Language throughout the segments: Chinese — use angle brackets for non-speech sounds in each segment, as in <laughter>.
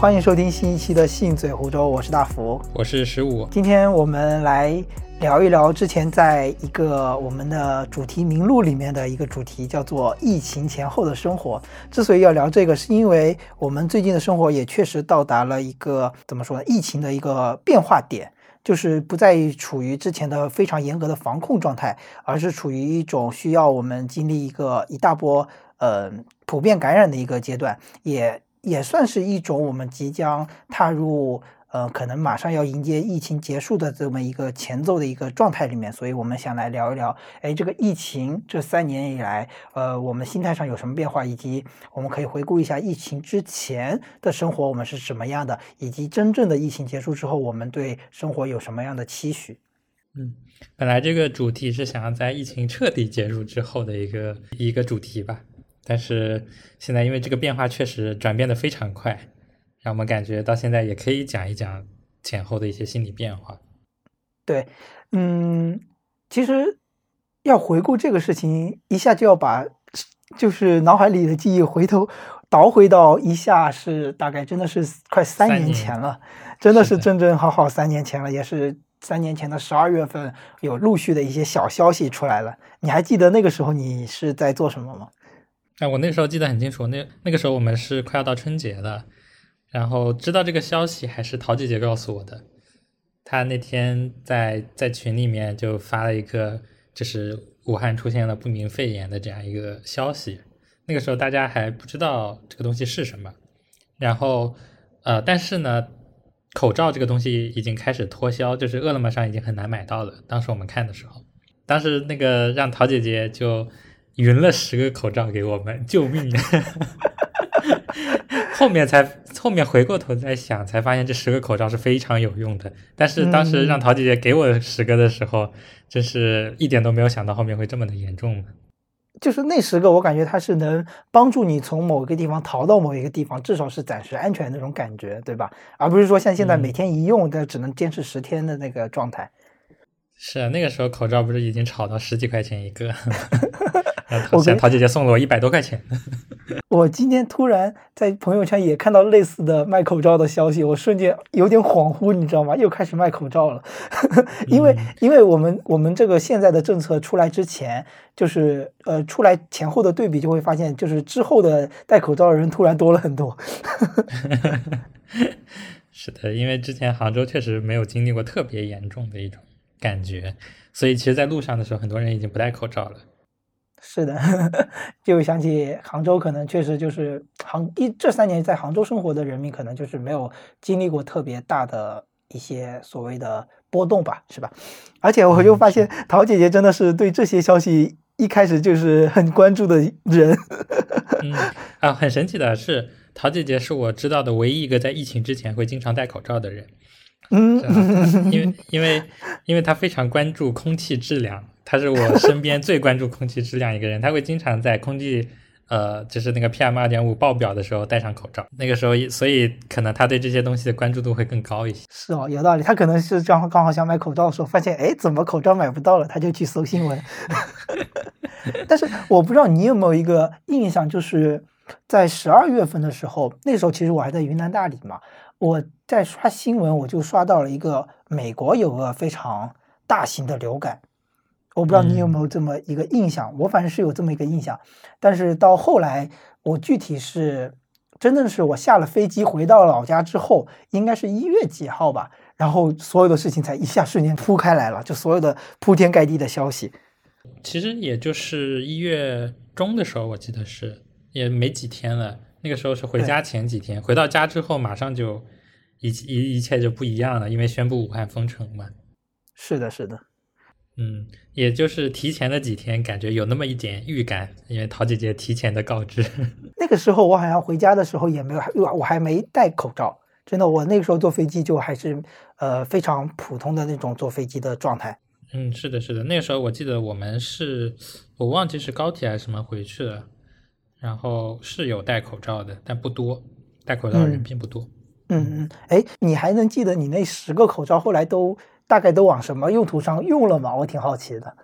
欢迎收听新一期的《信嘴湖州》，我是大福，我是十五。今天我们来聊一聊之前在一个我们的主题名录里面的一个主题，叫做“疫情前后的生活”。之所以要聊这个，是因为我们最近的生活也确实到达了一个怎么说呢？疫情的一个变化点。就是不再处于之前的非常严格的防控状态，而是处于一种需要我们经历一个一大波呃普遍感染的一个阶段，也也算是一种我们即将踏入。呃，可能马上要迎接疫情结束的这么一个前奏的一个状态里面，所以我们想来聊一聊，哎，这个疫情这三年以来，呃，我们心态上有什么变化，以及我们可以回顾一下疫情之前的生活我们是什么样的，以及真正的疫情结束之后，我们对生活有什么样的期许？嗯，本来这个主题是想要在疫情彻底结束之后的一个一个主题吧，但是现在因为这个变化确实转变的非常快。让我们感觉到现在也可以讲一讲前后的一些心理变化。对，嗯，其实要回顾这个事情，一下就要把就是脑海里的记忆回头倒回到一下是大概真的是快三年前了，真的是正正好好三年前了，也是三年前的十二月份有陆续的一些小消息出来了。你还记得那个时候你是在做什么吗？哎，我那时候记得很清楚，那那个时候我们是快要到春节了。然后知道这个消息还是陶姐姐告诉我的，她那天在在群里面就发了一个，就是武汉出现了不明肺炎的这样一个消息。那个时候大家还不知道这个东西是什么，然后呃，但是呢，口罩这个东西已经开始脱销，就是饿了么上已经很难买到了。当时我们看的时候，当时那个让陶姐姐就匀了十个口罩给我们，救命！<laughs> 后面才后面回过头再想，才发现这十个口罩是非常有用的。但是当时让陶姐姐给我十个的时候，真是一点都没有想到后面会这么的严重。就是那十个，我感觉它是能帮助你从某个地方逃到某一个地方，至少是暂时安全那种感觉，对吧？而不是说像现在每天一用，但只能坚持十天的那个状态。是啊，那个时候口罩不是已经炒到十几块钱一个？<laughs> 我现在陶姐姐送了我一百多块钱。<laughs> 我今天突然在朋友圈也看到类似的卖口罩的消息，我瞬间有点恍惚，你知道吗？又开始卖口罩了。<laughs> 因为因为我们我们这个现在的政策出来之前，就是呃出来前后的对比，就会发现，就是之后的戴口罩的人突然多了很多。是的，因为之前杭州确实没有经历过特别严重的一种感觉，所以其实，在路上的时候，很多人已经不戴口罩了。是的，<laughs> 就想起杭州，可能确实就是杭一这三年在杭州生活的人民，可能就是没有经历过特别大的一些所谓的波动吧，是吧？而且我就发现陶姐姐真的是对这些消息一开始就是很关注的人。嗯啊，很神奇的是，陶姐姐是我知道的唯一一个在疫情之前会经常戴口罩的人。嗯，因为因为因为他非常关注空气质量。他是我身边最关注空气质量一个人，他会经常在空气，呃，就是那个 PM 二点五爆表的时候戴上口罩。那个时候，所以可能他对这些东西的关注度会更高一些。是哦，有道理。他可能是刚好刚好想买口罩的时候，发现哎，怎么口罩买不到了，他就去搜新闻。<laughs> 但是我不知道你有没有一个印象，就是在十二月份的时候，那时候其实我还在云南大理嘛，我在刷新闻，我就刷到了一个美国有个非常大型的流感。我不知道你有没有这么一个印象，我反正是有这么一个印象，但是到后来，我具体是真的是我下了飞机回到老家之后，应该是一月几号吧，然后所有的事情才一下瞬间铺开来了，就所有的铺天盖地的消息。其实也就是一月中的时候，我记得是也没几天了，那个时候是回家前几天，回到家之后马上就一一一切就不一样了，因为宣布武汉封城嘛。是的，是的。嗯，也就是提前的几天，感觉有那么一点预感，因为陶姐姐提前的告知。<laughs> 那个时候我好像回家的时候也没有，我还没戴口罩。真的，我那个时候坐飞机就还是呃非常普通的那种坐飞机的状态。嗯，是的，是的。那个时候我记得我们是，我忘记是高铁还是什么回去了，然后是有戴口罩的，但不多，戴口罩的人并不多。嗯嗯，哎，你还能记得你那十个口罩后来都？大概都往什么用途上用了吗？我挺好奇的。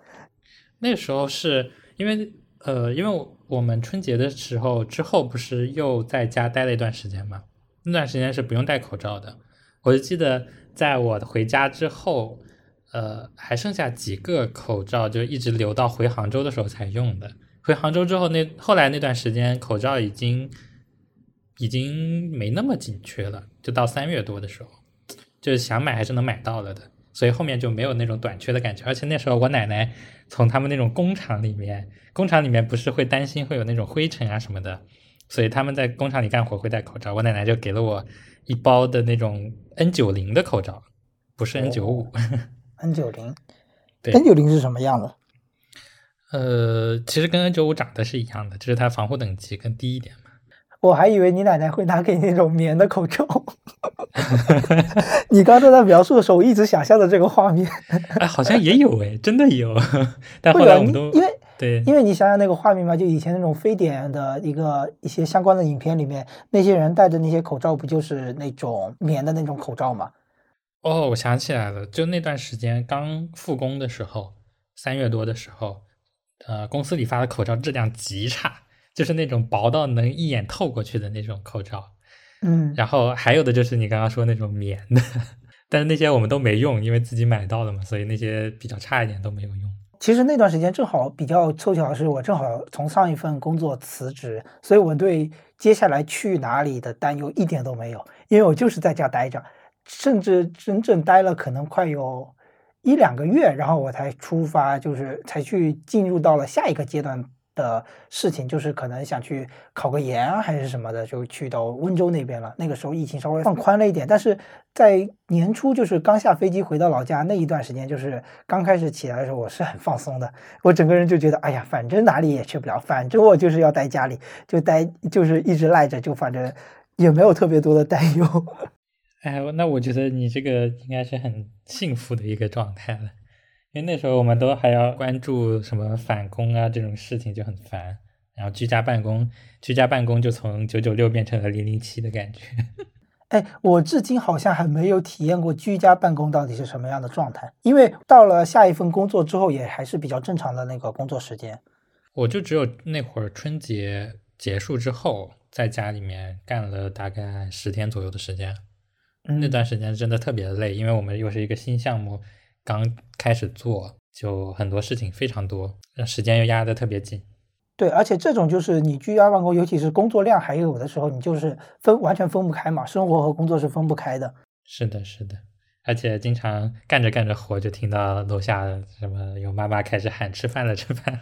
那时候是因为呃，因为我们春节的时候之后不是又在家待了一段时间嘛，那段时间是不用戴口罩的。我就记得在我回家之后，呃，还剩下几个口罩，就一直留到回杭州的时候才用的。回杭州之后，那后来那段时间口罩已经已经没那么紧缺了，就到三月多的时候，就是想买还是能买到了的，所以后面就没有那种短缺的感觉。而且那时候我奶奶从他们那种工厂里面，工厂里面不是会担心会有那种灰尘啊什么的，所以他们在工厂里干活会戴口罩。我奶奶就给了我一包的那种 N 九零的口罩，不是 N 九五。N 九零 <laughs> 对，N 九零是什么样的？呃，其实跟 N 九五长得是一样的，只是它防护等级更低一点嘛。<laughs> 我还以为你奶奶会拿给你那种棉的口罩。<laughs> 你刚才在描述的时候，我一直想象的这个画面。哎，好像也有哎，真的有，<laughs> 但后来我们都因为对因为你想想那个画面嘛，就以前那种非典的一个一些相关的影片里面，那些人戴着那些口罩，不就是那种棉的那种口罩吗？哦，我想起来了，就那段时间刚复工的时候，三月多的时候，呃，公司里发的口罩质量极差，就是那种薄到能一眼透过去的那种口罩。嗯，然后还有的就是你刚刚说那种棉的，<laughs> 但是那些我们都没用，因为自己买到了嘛，所以那些比较差一点都没有用。其实那段时间正好比较凑巧的，是我正好从上一份工作辞职，所以我对接下来去哪里的担忧一点都没有，因为我就是在家待着，甚至整整待了可能快有一两个月，然后我才出发，就是才去进入到了下一个阶段的事情，就是可能想去考个研，还是什么的，就去到温州那边了。那个时候疫情稍微放宽了一点，但是在年初就是刚下飞机回到老家那一段时间，就是刚开始起来的时候，我是很放松的，我整个人就觉得，哎呀，反正哪里也去不了，反正我就是要待家里，就待就是一直赖着，就反正也没有特别多的担忧。哎，那我觉得你这个应该是很幸福的一个状态了，因为那时候我们都还要关注什么返工啊这种事情就很烦，然后居家办公，居家办公就从九九六变成了零零七的感觉。<laughs> 哎，我至今好像还没有体验过居家办公到底是什么样的状态，因为到了下一份工作之后，也还是比较正常的那个工作时间。我就只有那会儿春节结束之后，在家里面干了大概十天左右的时间，嗯那段时间真的特别累，因为我们又是一个新项目，刚开始做，就很多事情非常多，让时间又压得特别紧。对，而且这种就是你居家办公，尤其是工作量还有的时候，你就是分完全分不开嘛，生活和工作是分不开的。是的，是的，而且经常干着干着活，就听到楼下什么有妈妈开始喊吃饭了，吃饭了。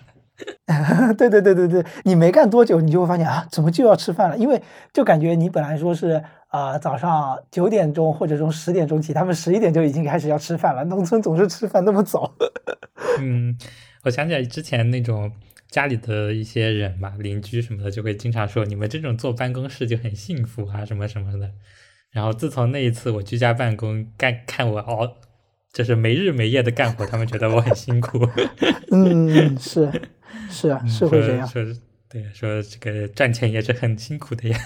<laughs> 对对对对对，你没干多久，你就会发现啊，怎么就要吃饭了？因为就感觉你本来说是啊、呃早上九点钟或者从十点钟起，他们十一点就已经开始要吃饭了。农村总是吃饭那么早。<laughs> 嗯，我想起来之前那种家里的一些人吧，邻居什么的，就会经常说你们这种坐办公室就很幸福啊，什么什么的。然后自从那一次我居家办公，干看我熬，就是没日没夜的干活，他们觉得我很辛苦，嗯，是是啊，是会这样。说说对，说这个赚钱也是很辛苦的呀。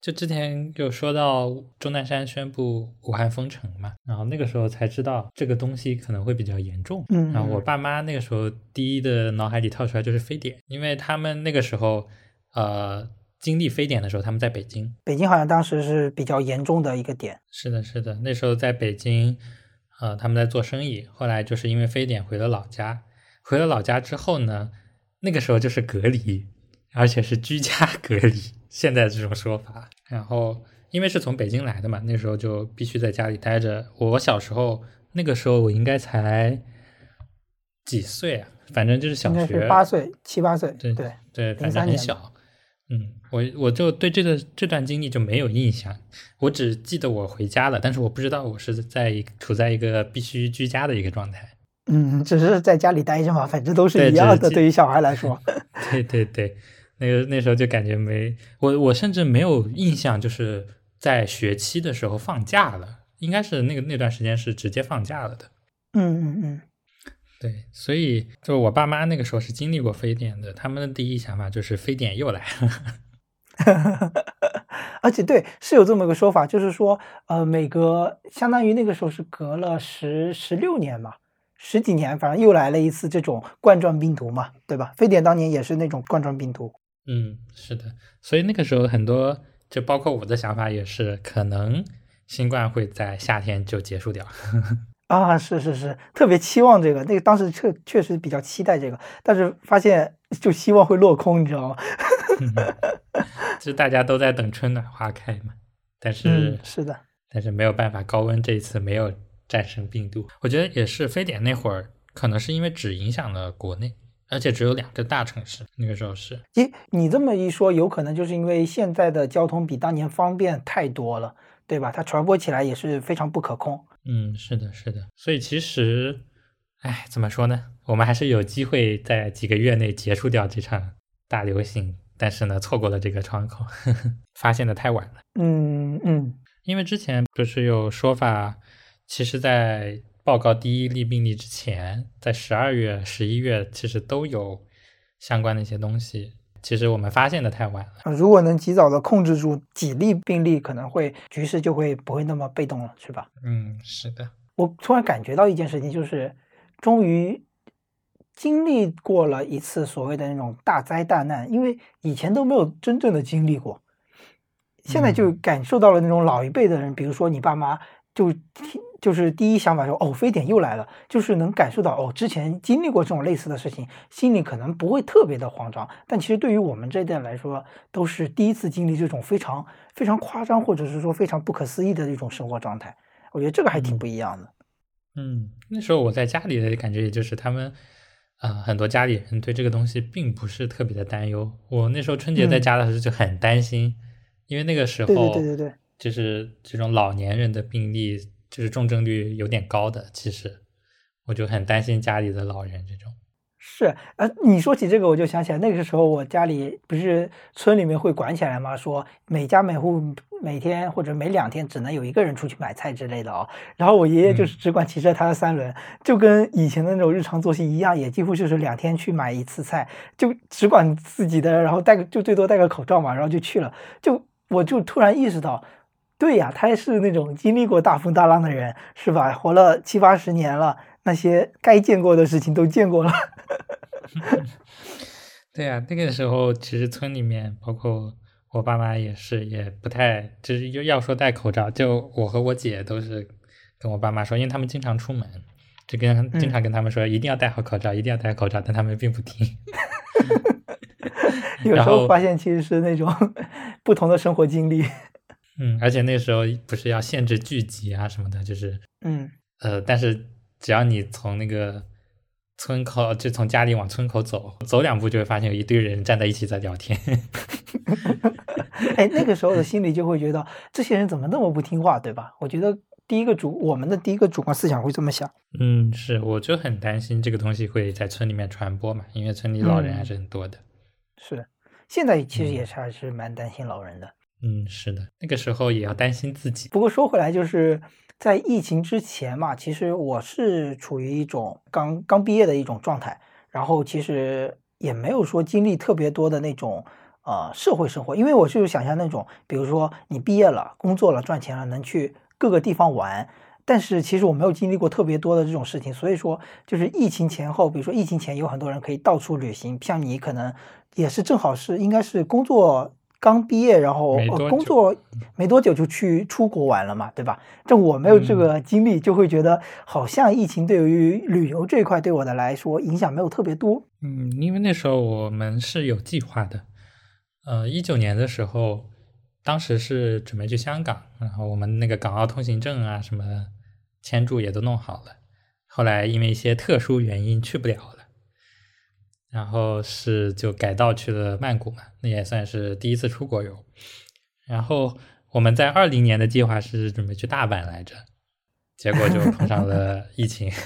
就之前有说到钟南山宣布武汉封城嘛，然后那个时候才知道这个东西可能会比较严重。嗯，然后我嗯爸妈那个时候第一的脑海里跳出来就是非典，因为他们那个时候呃经历非典的时候，他们在北京。北京好像当时是比较严重的一个点。是的，是的，那时候在北京，呃，他们在做生意。后来就是因为非典回了老家，回了老家之后呢，那个时候就是隔离，而且是居家隔离，现在这种说法。然后因为是从北京来的嘛，那时候就必须在家里待着。我小时候那个时候我应该才几岁啊？反正就是小学八岁、七八岁。对对，对，反正很小。嗯，我我就对这个这段经历就没有印象，我只记得我回家了，但是我不知道我是在一处在一个必须居家的一个状态。嗯，只是在家里待着嘛，反正都是一样的。对于小孩来说，对 <laughs> 对对，那个那时候就感觉没我我甚至没有印象，就是在学期的时候放假了，应该是那个那段时间是直接放假了的。嗯嗯嗯，对，所以就是我爸妈那个时候是经历过非典的，他们的第一想法就是非典又来了。<laughs> 而且对，是有这么一个说法，就是说，呃，每隔相当于那个时候是隔了十十六年嘛，十几年，反正又来了一次这种冠状病毒嘛，对吧？非典当年也是那种冠状病毒。嗯，是的，所以那个时候很多就包括我的想法也是，可能新冠会在夏天就结束掉。<laughs> 啊，是是是，特别期望这个，那个当时确确实比较期待这个，但是发现就希望会落空，你知道吗？<laughs> 就大家都在等春暖花开嘛，但是、嗯，是的，但是没有办法，高温这一次没有战胜病毒。我觉得也是，非典那会儿可能是因为只影响了国内，而且只有两个大城市，那个时候是。咦，你这么一说，有可能就是因为现在的交通比当年方便太多了，对吧？它传播起来也是非常不可控。嗯，是的，是的。所以其实，哎，怎么说呢？我们还是有机会在几个月内结束掉这场大流行，但是呢，错过了这个窗口，呵 <laughs> 呵发现的太晚了。嗯嗯，因为之前不是有说法，其实，在报告第一例病例之前，在十二月、十一月，其实都有相关的一些东西。其实我们发现的太晚了。呃如果能及早的控制住几例病例，可能会局势就会不会那么被动了，是吧？嗯，是的。我突然感觉到一件事情，就是终于经历过了一次所谓的那种大灾大难，因为以前都没有真正的经历过，现在就感受到了那种老一辈的人，比如说你爸妈，就听就是第一想法说哦，非典又来了，就是能感受到哦，之前经历过这种类似的事情，心里可能不会特别的慌张，但其实对于我们这一代来说，都是第一次经历这种非常非常夸张，或者是说非常不可思议的一种生活状态。我觉得这个还挺不一样的。嗯，那时候我在家里的感觉，也就是他们啊、呃很多家里人对这个东西并不是特别的担忧。我那时候春节在嗯家的时候就很担心，因为那个时候对对对对对，就是这种老年人的病例，就是重症率有点高的。其实我就很担心家里的老人这种。是，呃，你说起这个，我就想起来那个时候我家里不是村里面会管起来吗？说每家每户每天或者每两天只能有一个人出去买菜之类的哦。然后我爷爷就是只管骑着他的三轮，就跟以前的那种日常作息一样，也几乎就是两天去买一次菜，就只管自己的，然后戴个就最多戴个口罩嘛，然后就去了。就我就突然意识到，对呀，他是那种经历过大风大浪的人，是吧？活了七八十年了，那些该见过的事情都见过了。<laughs> 对呀、那个时候其实村里面，包括我爸妈也是，也不太就是又要说戴口罩，就我和我姐都是跟我爸妈说，因为他们经常出门，就跟经常跟他们说一定要戴好口罩，一定要戴口罩，但他们并不听。<laughs> <laughs> 有时候发现其实是那种不同的生活经历。嗯，而且那时候不是要限制聚集啊什么的，就是嗯，呃，但是只要你从那个村口，就从家里往村口走，走两步就会发现有一堆人站在一起在聊天。<laughs> 哎，那个时候的心里就会觉得这些人怎么那么不听话，对吧？我觉得第一个主我们的第一个主观思想会这么想。嗯，是，我就很担心这个东西会在村里面传播嘛，因为村里老人还嗯是很多的。是，现在其实嗯也是还是蛮担心老人的。嗯，是的，那个时候也要担心自己。不过说回来，就是在疫情之前嘛，其实我是处于一种刚刚毕业的一种状态，然后其实也没有说经历特别多的那种呃社会生活，因为我就是想象那种，比如说你毕业了、工作了、赚钱了，能去各个地方玩。但是其实我没有经历过特别多的这种事情，所以说就是疫情前后，比如说疫情前有很多人可以到处旅行，像你可能也是正好是应该是工作刚毕业，然后工作没多久就去出国玩了嘛，对吧？这我没有这嗯个经历，就会觉得好像疫情对于旅游这一块对我的来说影响没有特别多。嗯，因为那时候我们是有计划的。呃，一九年的时候，当时是准备去香港，然后我们那个港澳通行证啊什么签注也都弄好了。后来因为一些特殊原因去不了了，然后是就改道去了曼谷嘛，那也算是第一次出国游。然后我们在二零年的计划是准备去大阪来着，结果就碰上了疫情。<laughs>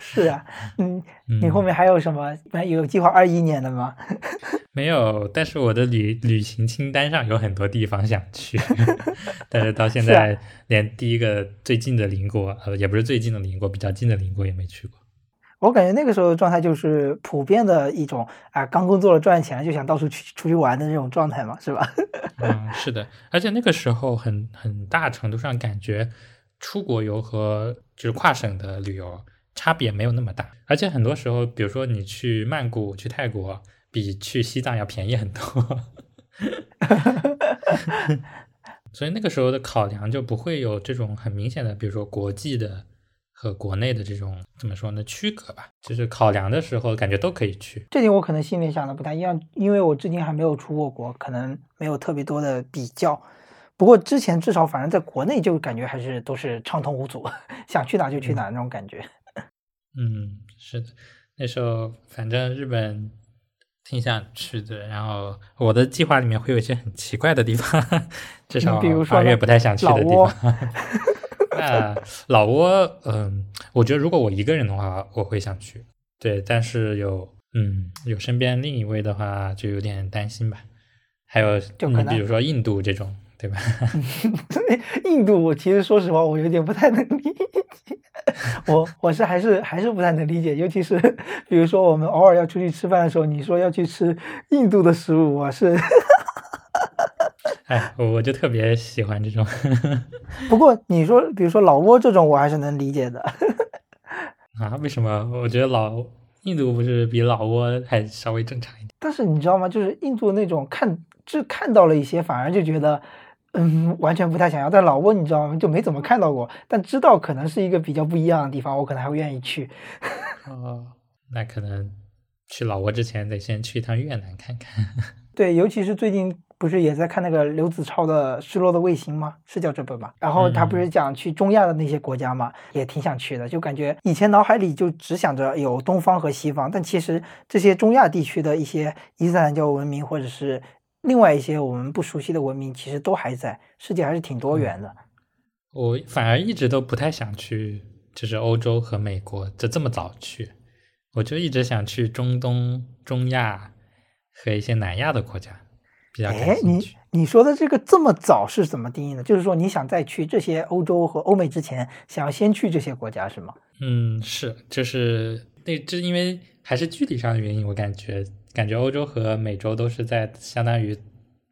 是啊，嗯，你嗯后面还有什么有计划二一年的吗？<laughs> 没有，但是我的旅旅行清单上有很多地方想去，<laughs> 但是到现在连第一个最近的邻国，呃，也不是最近的邻国，比较近的邻国也没去过。我感觉那个时候状态就是普遍的一种啊，刚工作了赚钱了就想到处去出去玩的那种状态嘛，是吧？<laughs> 嗯，是的，而且那个时候很很大程度上感觉出国游和就是跨省的旅游差别没有那么大，而且很多时候，比如说你去曼谷、去泰国，比去西藏要便宜很多。<laughs> 所以那个时候的考量就不会有这种很明显的，比如说国际的和国内的这种怎么说呢区隔吧。就是考量的时候，感觉都可以去。这点我可能心里想的不太一样，因为我至今还没有出过国，可能没有特别多的比较。不过之前至少反正在国内就感觉还是都是畅通无阻，<laughs> 想去哪就去哪那种感觉。<laughs> 嗯，是的，那时候反正日本挺想去的，然后我的计划里面会有一些很奇怪的地方，<laughs> 至少比如说二月不太想去的地方。那老挝，嗯，我觉得如果我一个人的话，我会想去。对，但是有，嗯，有身边另一位的话，就有点担心吧。还有，就可能你比如说印度这种，对吧？<laughs> 印度，我其实说实话，我有点不太能理解。我我是还是还是不太能理解，尤其是比如说我们偶尔要出去吃饭的时候，你说要去吃印度的食物，我是。<laughs> 哎，我我就特别喜欢这种。不过你说，比如说老挝这种，我还是能理解的。<laughs> 啊？为什么？我觉得老印度不是比老挝还稍微正常一点？但是你知道吗？就是印度那种看，就看到了一些，反而就觉得，嗯，完全不太想要。但老挝你知道吗？就没怎么看到过，但知道可能是一个比较不一样的地方，我可能还会愿意去。<laughs> 哦，那可能去老挝之前得先去一趟越南看看。对，尤其是最近不是也在看那个刘子超的《失落的卫星》吗？是叫这本吧？然后他不是讲去中亚的那些国家嘛，也挺想去的。就感觉以前脑海里就只想着有东方和西方，但其实这些中亚地区的一些伊斯兰教文明，或者是另外一些我们不熟悉的文明，其实都还在，世界还是挺多元的。我反而一直都不太想去，就是欧洲和美国，就这么早去。我就一直想去中东、中亚和一些南亚的国家，比较感哎，你兴趣。你说的这个这么早是怎么定义的？就是说你想在去这些欧洲和欧美之前，想要先去这些国家是吗？嗯，是，就是那这因为还是距离上的原因，我感觉感觉欧洲和美洲都是在相当于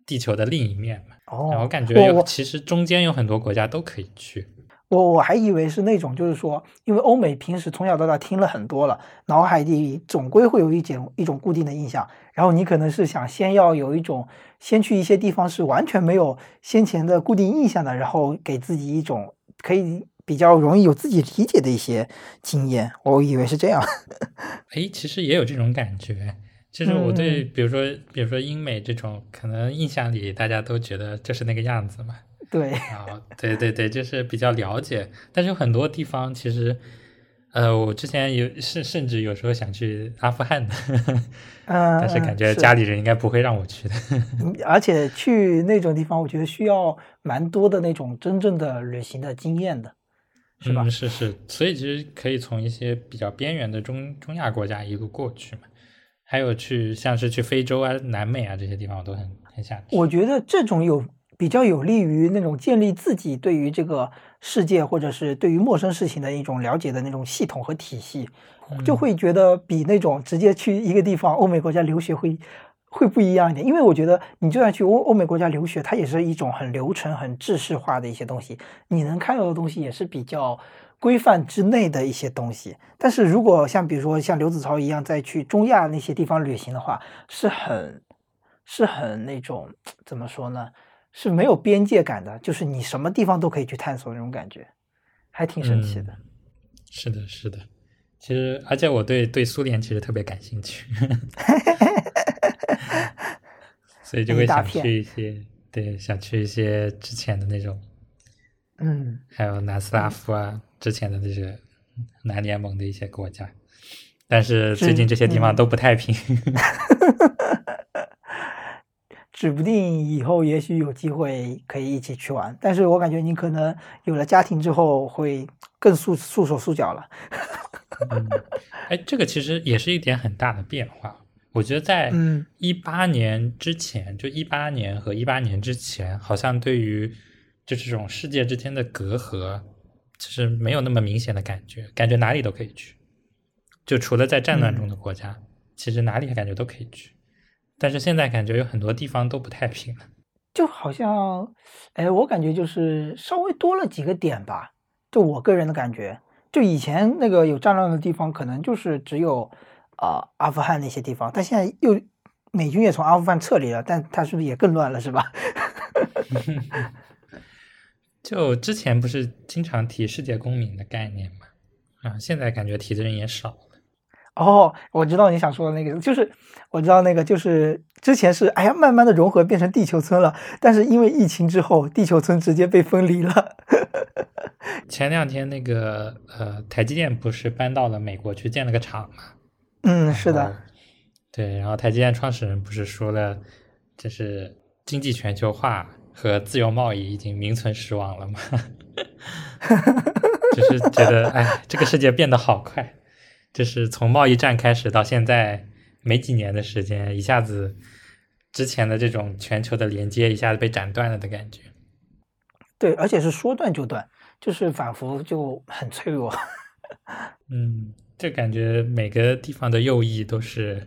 地球的另一面嘛。哦，然后感觉我我有其实中间有很多国家都可以去。我我还以为是那种，就是说，因为欧美平时从小到大听了很多了，脑海里总归会有一种一种固定的印象，然后你可能是想先要有一种，先去一些地方是完全没有先前的固定印象的，然后给自己一种可以比较容易有自己理解的一些经验。我以为是这样。<laughs> 哎，其实也有这种感觉。其实我对，嗯比如说，比如说英美这种，可能印象里大家都觉得就是那个样子嘛。对，啊，对对对，就是比较了解。但是有很多地方其实，呃，我之前有甚甚至有时候想去阿富汗的，<laughs> 嗯，但是感觉家里人应该不会让我去的。嗯而且去那种地方，我觉得需要蛮多的那种真正的旅行的经验的，是吧？嗯，是是，所以其实可以从一些比较边缘的中中亚国家一路过去嘛。还有去像是去非洲啊、南美啊这些地方，我都很很想去。我觉得这种有比较有利于那种建立自己对于这个世界或者是对于陌生事情的一种了解的那种系统和体系，就会觉得比那种直接去一个地方欧美国家留学会会不一样一点。因为我觉得你就算去欧欧美国家留学，它也是一种很流程、很制式化的一些东西，你能看到的东西也是比较。规范之内的一些东西，但是如果像比如说像刘子超一样再去中亚那些地方旅行的话，是很是很那种怎么说呢？是没有边界感的，就是你什么地方都可以去探索那种感觉，还挺神奇的。嗯是的，是的。其实，而且我对对苏联其实特别感兴趣，<laughs> 所以就会想去一些，对，想去一些之前的那种，嗯，还有南斯拉夫啊，之前的那些南联盟的一些国家。但是最近这些地方嗯都不太平。<laughs> 指不定以后也许有机会可以一起去玩，但是我感觉你可能有了家庭之后会更束束手束脚了。<laughs> 嗯，哎，这个其实也是一点很大的变化。我觉得在嗯一八年之前，就一八年和一八年之前，好像对于就这种世界之间的隔阂，其实没有那么明显的感觉，感觉哪里都可以去。就除了在战乱中的国家，其实哪里感觉都可以去。但是现在感觉有很多地方都不太平了。就好像，哎，我感觉就是稍微多了几个点吧，就我个人的感觉。就以前那个有战乱的地方，可能就是只有啊、呃阿富汗那些地方，但现在又美军也从阿富汗撤离了，但他是不是也更乱了，是吧？<laughs> 就之前不是经常提世界公民的概念嘛，啊，现在感觉提的人也少了。哦，我知道你想说的那个，就是我知道那个，就是之前是哎呀，慢慢的融合变成地球村了，但是因为疫情之后，地球村直接被分离了。前两天那个呃，台积电不是搬到了美国去建了个厂嘛？嗯，是的。对，然后台积电创始人不是说了，就是经济全球化和自由贸易已经名存实亡了吗？<laughs> <laughs> 就是觉得哎，这个世界变得好快。就是从贸易战开始到现在没几年的时间，一下子之前的这种全球的连接一下子被斩断了的感觉。对，而且是说断就断，就是仿佛就很脆弱。嗯，就感觉每个地方的右翼都是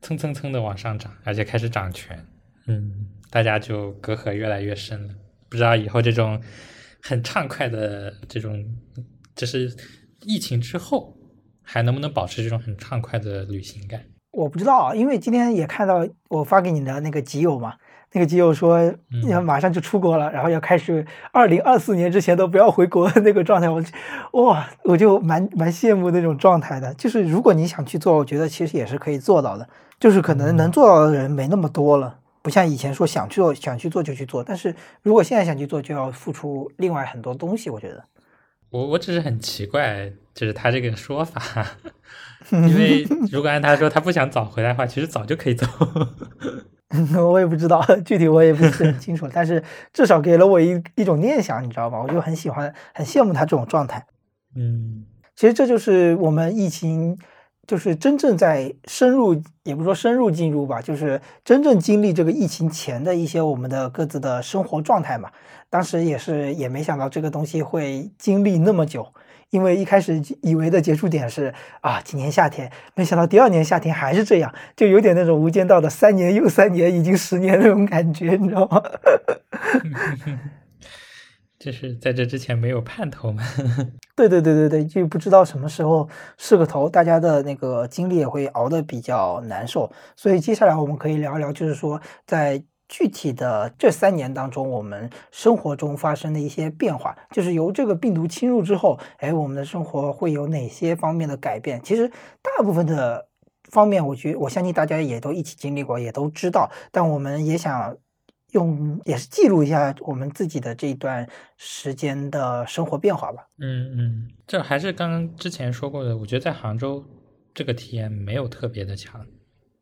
蹭蹭蹭的往上涨，而且开始掌权。嗯，大家就隔阂越来越深了。不知道以后这种很畅快的这种，就是疫情之后。还能不能保持这种很畅快的旅行感？我不知道，因为今天也看到我发给你的那个基友嘛，那个基友说要马上就出国了，然后要开始二零二四年之前都不要回国的那个状态。我哇，我就蛮蛮羡慕那种状态的。就是如果你想去做，我觉得其实也是可以做到的。就是可能能做到的人没那么多了，不像以前说想去做想去做就去做。但是如果现在想去做，就要付出另外很多东西。我觉得，我我只是很奇怪。就是他这个说法，因为如果按他说他不想早回来的话，其实早就可以走。<laughs> 我也不知道具体，我也不是很清楚，但是至少给了我一一种念想，你知道吧？我就很喜欢，很羡慕他这种状态。嗯，其实这就是我们疫情，就是真正在深入，也不说深入进入吧，就是真正经历这个疫情前的一些我们的各自的生活状态嘛。当时也是也没想到这个东西会经历那么久。因为一开始以为的结束点是啊，今年夏天，没想到第二年夏天还是这样，就有点那种无间道的三年又三年，已经十年那种感觉，你知道吗？<laughs> 就是在这之前没有盼头嘛。<laughs> 对对对对对，就不知道什么时候是个头，大家的那个精力也会熬得比较难受。所以接下来我们可以聊一聊，就是说在。具体的这三年当中，我们生活中发生的一些变化，就是由这个病毒侵入之后，哎，我们的生活会有哪些方面的改变？其实大部分的方面，我觉我相信大家也都一起经历过，也都知道。但我们也想用，也是记录一下我们自己的这一段时间的生活变化吧。嗯嗯，这还是刚刚之前说过的，我觉得在杭州这个体验没有特别的强。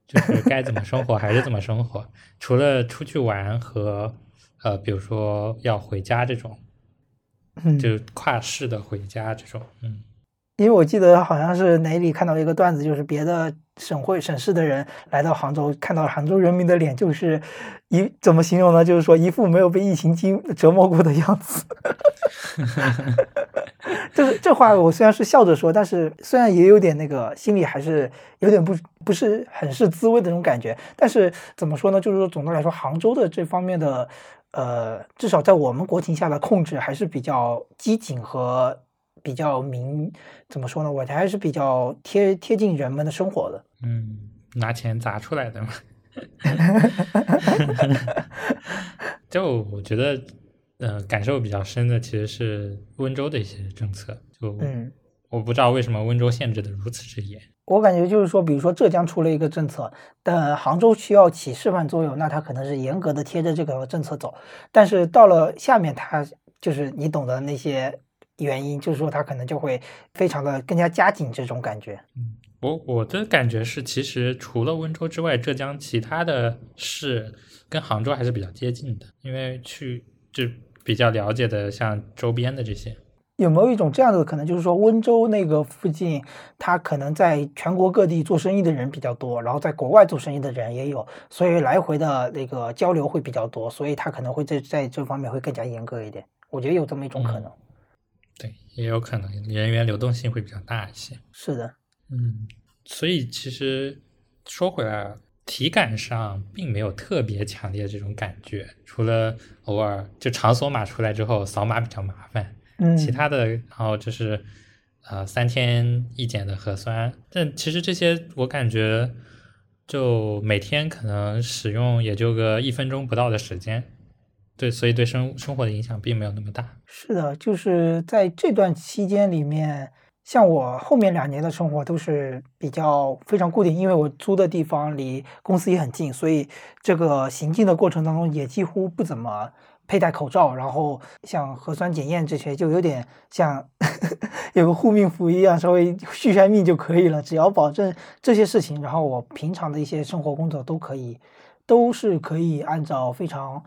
就是该怎么生活还是怎么生活，除了出去玩和呃，比如说要回家这种，就跨市的回家这种，嗯，因为我记得好像是哪里看到一个段子，就是别的省会省市的人来到杭州，看到杭州人民的脸，就是一怎么形容呢？就是说一副没有被疫情经折磨过的样子。<laughs> 就是这话，我虽然是笑着说，但是虽然也有点那个，心里还是有点不不是很是滋味的那种感觉。但是怎么说呢？就是说总的来说，杭州的这方面的，呃，至少在我们国情下的控制还是比较机警和比较明。怎么说呢？我还是比较贴贴近人们的生活的。嗯，拿钱砸出来的嘛。<laughs> 就我觉得。呃，感受比较深的其实是温州的一些政策，就嗯，我不知道为什么温州限制的如此之严。我感觉就是说，比如说浙江出了一个政策，但杭州需要起示范作用，那它可能是严格的贴着这个政策走。但是到了下面，它就是你懂得那些原因，就是说他可能就会非常的更加加紧这种感觉。嗯，我我的感觉是，其实除了温州之外，浙江其他的市跟杭州还是比较接近的，因为去就。比较了解的，像周边的这些，有没有一种这样的可能，就是说温州那个附近，他可能在全国各地做生意的人比较多，然后在国外做生意的人也有，所以来回的那个交流会比较多，所以他可能会在在这方面会更加严格一点。我觉得有这么一种可能。对，也有可能人员流动性会比较大一些。是的，嗯，所以其实说回来。体感上并没有特别强烈的这种感觉，除了偶尔就场所码出来之后扫码比较麻烦，嗯，其他的然后就是呃三天一检的核酸，但其实这些我感觉就每天可能使用也就个一分钟不到的时间，对，所以对生生活的影响并没有那么大。是的，就是在这段期间里面，像我后面两年的生活都是比较非常固定，因为我租的地方离公司也很近，所以这个行进的过程当中也几乎不怎么。佩戴口罩，然后像核酸检验这些，就有点像 <laughs> 有个护命符一样，稍微续下命就可以了。只要保证这些事情，然后我平常的一些生活工作都可以，都是可以按照非常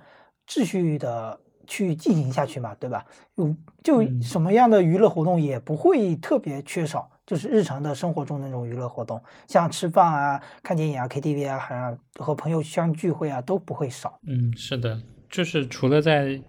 秩序的去进行下去嘛，对吧？有就什么样的娱乐活动也不会特别缺少，就是日常的生活中那种娱乐活动，像吃饭啊、看电影啊、KTV 啊，还有和朋友相聚会啊，都不会少。嗯，是的。就是除了在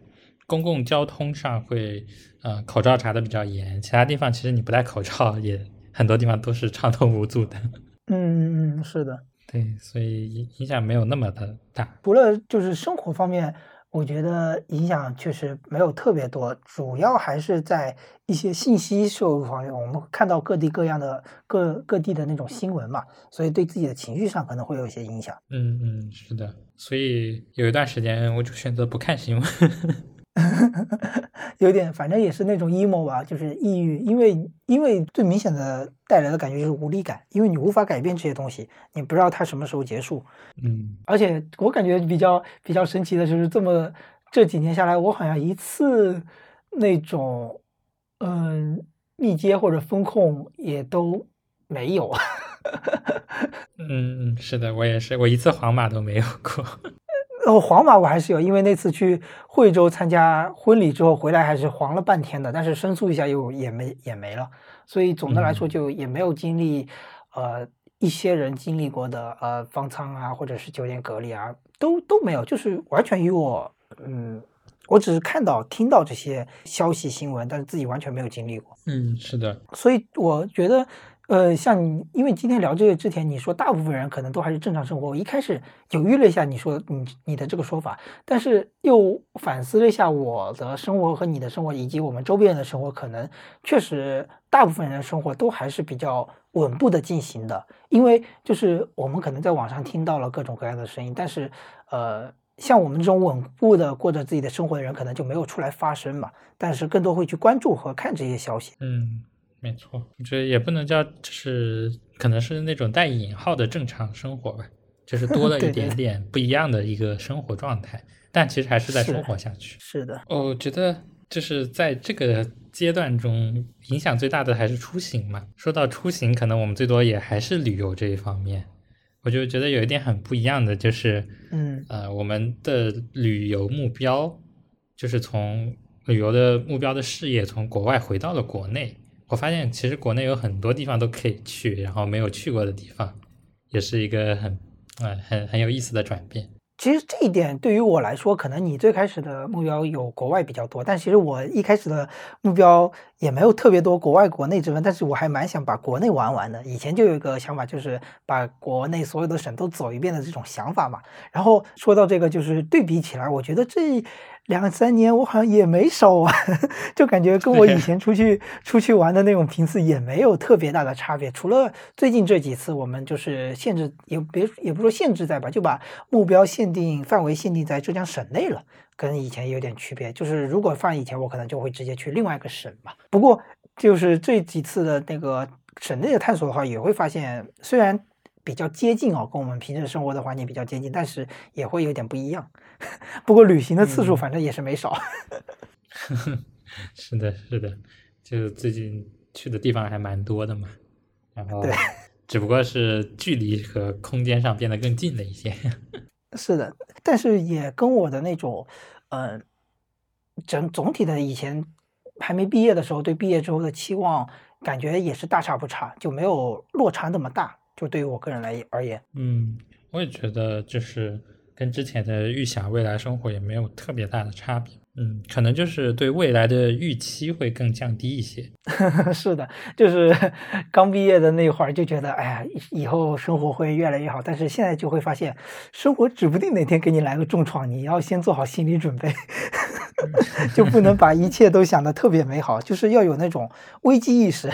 公共交通上会，呃，口罩查的比较严，其他地方其实你不戴口罩也很多地方都是畅通无阻的。<laughs> 嗯嗯嗯，是的，对，所以影影响没有那么的大。除了就是生活方面。我觉得影响确实没有特别多，主要还是在一些信息摄入方面。我们看到各地各样的各各地的那种新闻嘛，所以对自己的情绪上可能会有一些影响。嗯嗯，是的。所以有一段时间我就选择不看新闻。<laughs> <laughs> 有点，反正也是那种 emo 吧，就是抑郁。因为，因为最明显的带来的感觉就是无力感，因为你无法改变这些东西，你不知道它什么时候结束。嗯，而且我感觉比较比较神奇的就是，这么这几年下来，我好像一次那种嗯密接或者风控也都没有。嗯 <laughs> 嗯，是的，我也是，我一次黄码都没有过。哦，黄码我还是有，因为那次去惠州参加婚礼之后回来还是黄了半天的，但是申诉一下又也没也没了，所以总的来说就也没有经历，呃，一些人经历过的呃方舱啊，或者是酒店隔离啊，都都没有，就是完全与我，嗯，我只是看到听到这些消息新闻，但是自己完全没有经历过。嗯，是的，所以我觉得。呃，像你，因为今天聊这个之前，你说大部分人可能都还是正常生活。我一开始犹豫了一下，你说你你的这个说法，但是又反思了一下我的生活和你的生活，以及我们周边人的生活，可能确实大部分人的生活都还是比较稳步的进行的。因为就是我们可能在网上听到了各种各样的声音，但是呃，像我们这种稳步的过着自己的生活的人，可能就没有出来发声嘛。但是更多会去关注和看这些消息。嗯。没错，我觉得也不能叫，就是可能是那种带引号的正常生活吧，就是多了 <laughs> 一点点不一样的一个生活状态，但其实还是在生活下去。是的，我觉得就是在这个阶段中，影响最大的还是出行嘛。说到出行，可能我们最多也还是旅游这一方面。我就觉得有一点很不一样的，就是嗯呃，我们的旅游目标就是从旅游的目标的事业从国外回到了国内。我发现其实国内有很多地方都可以去，然后没有去过的地方，也是一个很，呃，很很有意思的转变。其实这一点对于我来说，可能你最开始的目标有国外比较多，但其实我一开始的目标也没有特别多国外国内之分，但是我还蛮想把国内玩完的。以前就有一个想法，就是把国内所有的省都走一遍的这种想法嘛。然后说到这个，就是对比起来，我觉得这。两三年我好像也没少玩，<laughs> 就感觉跟我以前出去出去玩的那种频次也没有特别大的差别。除了最近这几次，我们就是限制，也别也不说限制在吧，就把目标限定范围限定在浙江省内了，跟以前有点区别。就是如果放以前，我可能就会直接去另外一个省嘛。不过就是这几次的那个省内的探索的话，也会发现虽然比较接近哦，跟我们平时生活的环境比较接近，但是也会有点不一样。<laughs> 不过旅行的次数反正也是没少，<laughs> 是的，是的，就最近去的地方还蛮多的嘛，然后对，只不过是距离和空间上变得更近了一些。<laughs> 是的，但是也跟我的那种，嗯，整总体的以前还没毕业的时候对毕业之后的期望，感觉也是大差不差，就没有落差那么大。就对于我个人来而言，嗯，我也觉得就是。跟之前的预想未来生活也没有特别大的差别。嗯，可能就是对未来的预期会更降低一些。<laughs> 是的，就是 <laughs> 刚毕业的那会儿就觉得，哎呀，以后生活会越来越好。但是现在就会发现，生活指不定哪天给你来个重创，你要先做好心理准备，<laughs> 就不能把一切都想得特别美好，就是要有那种危机意识。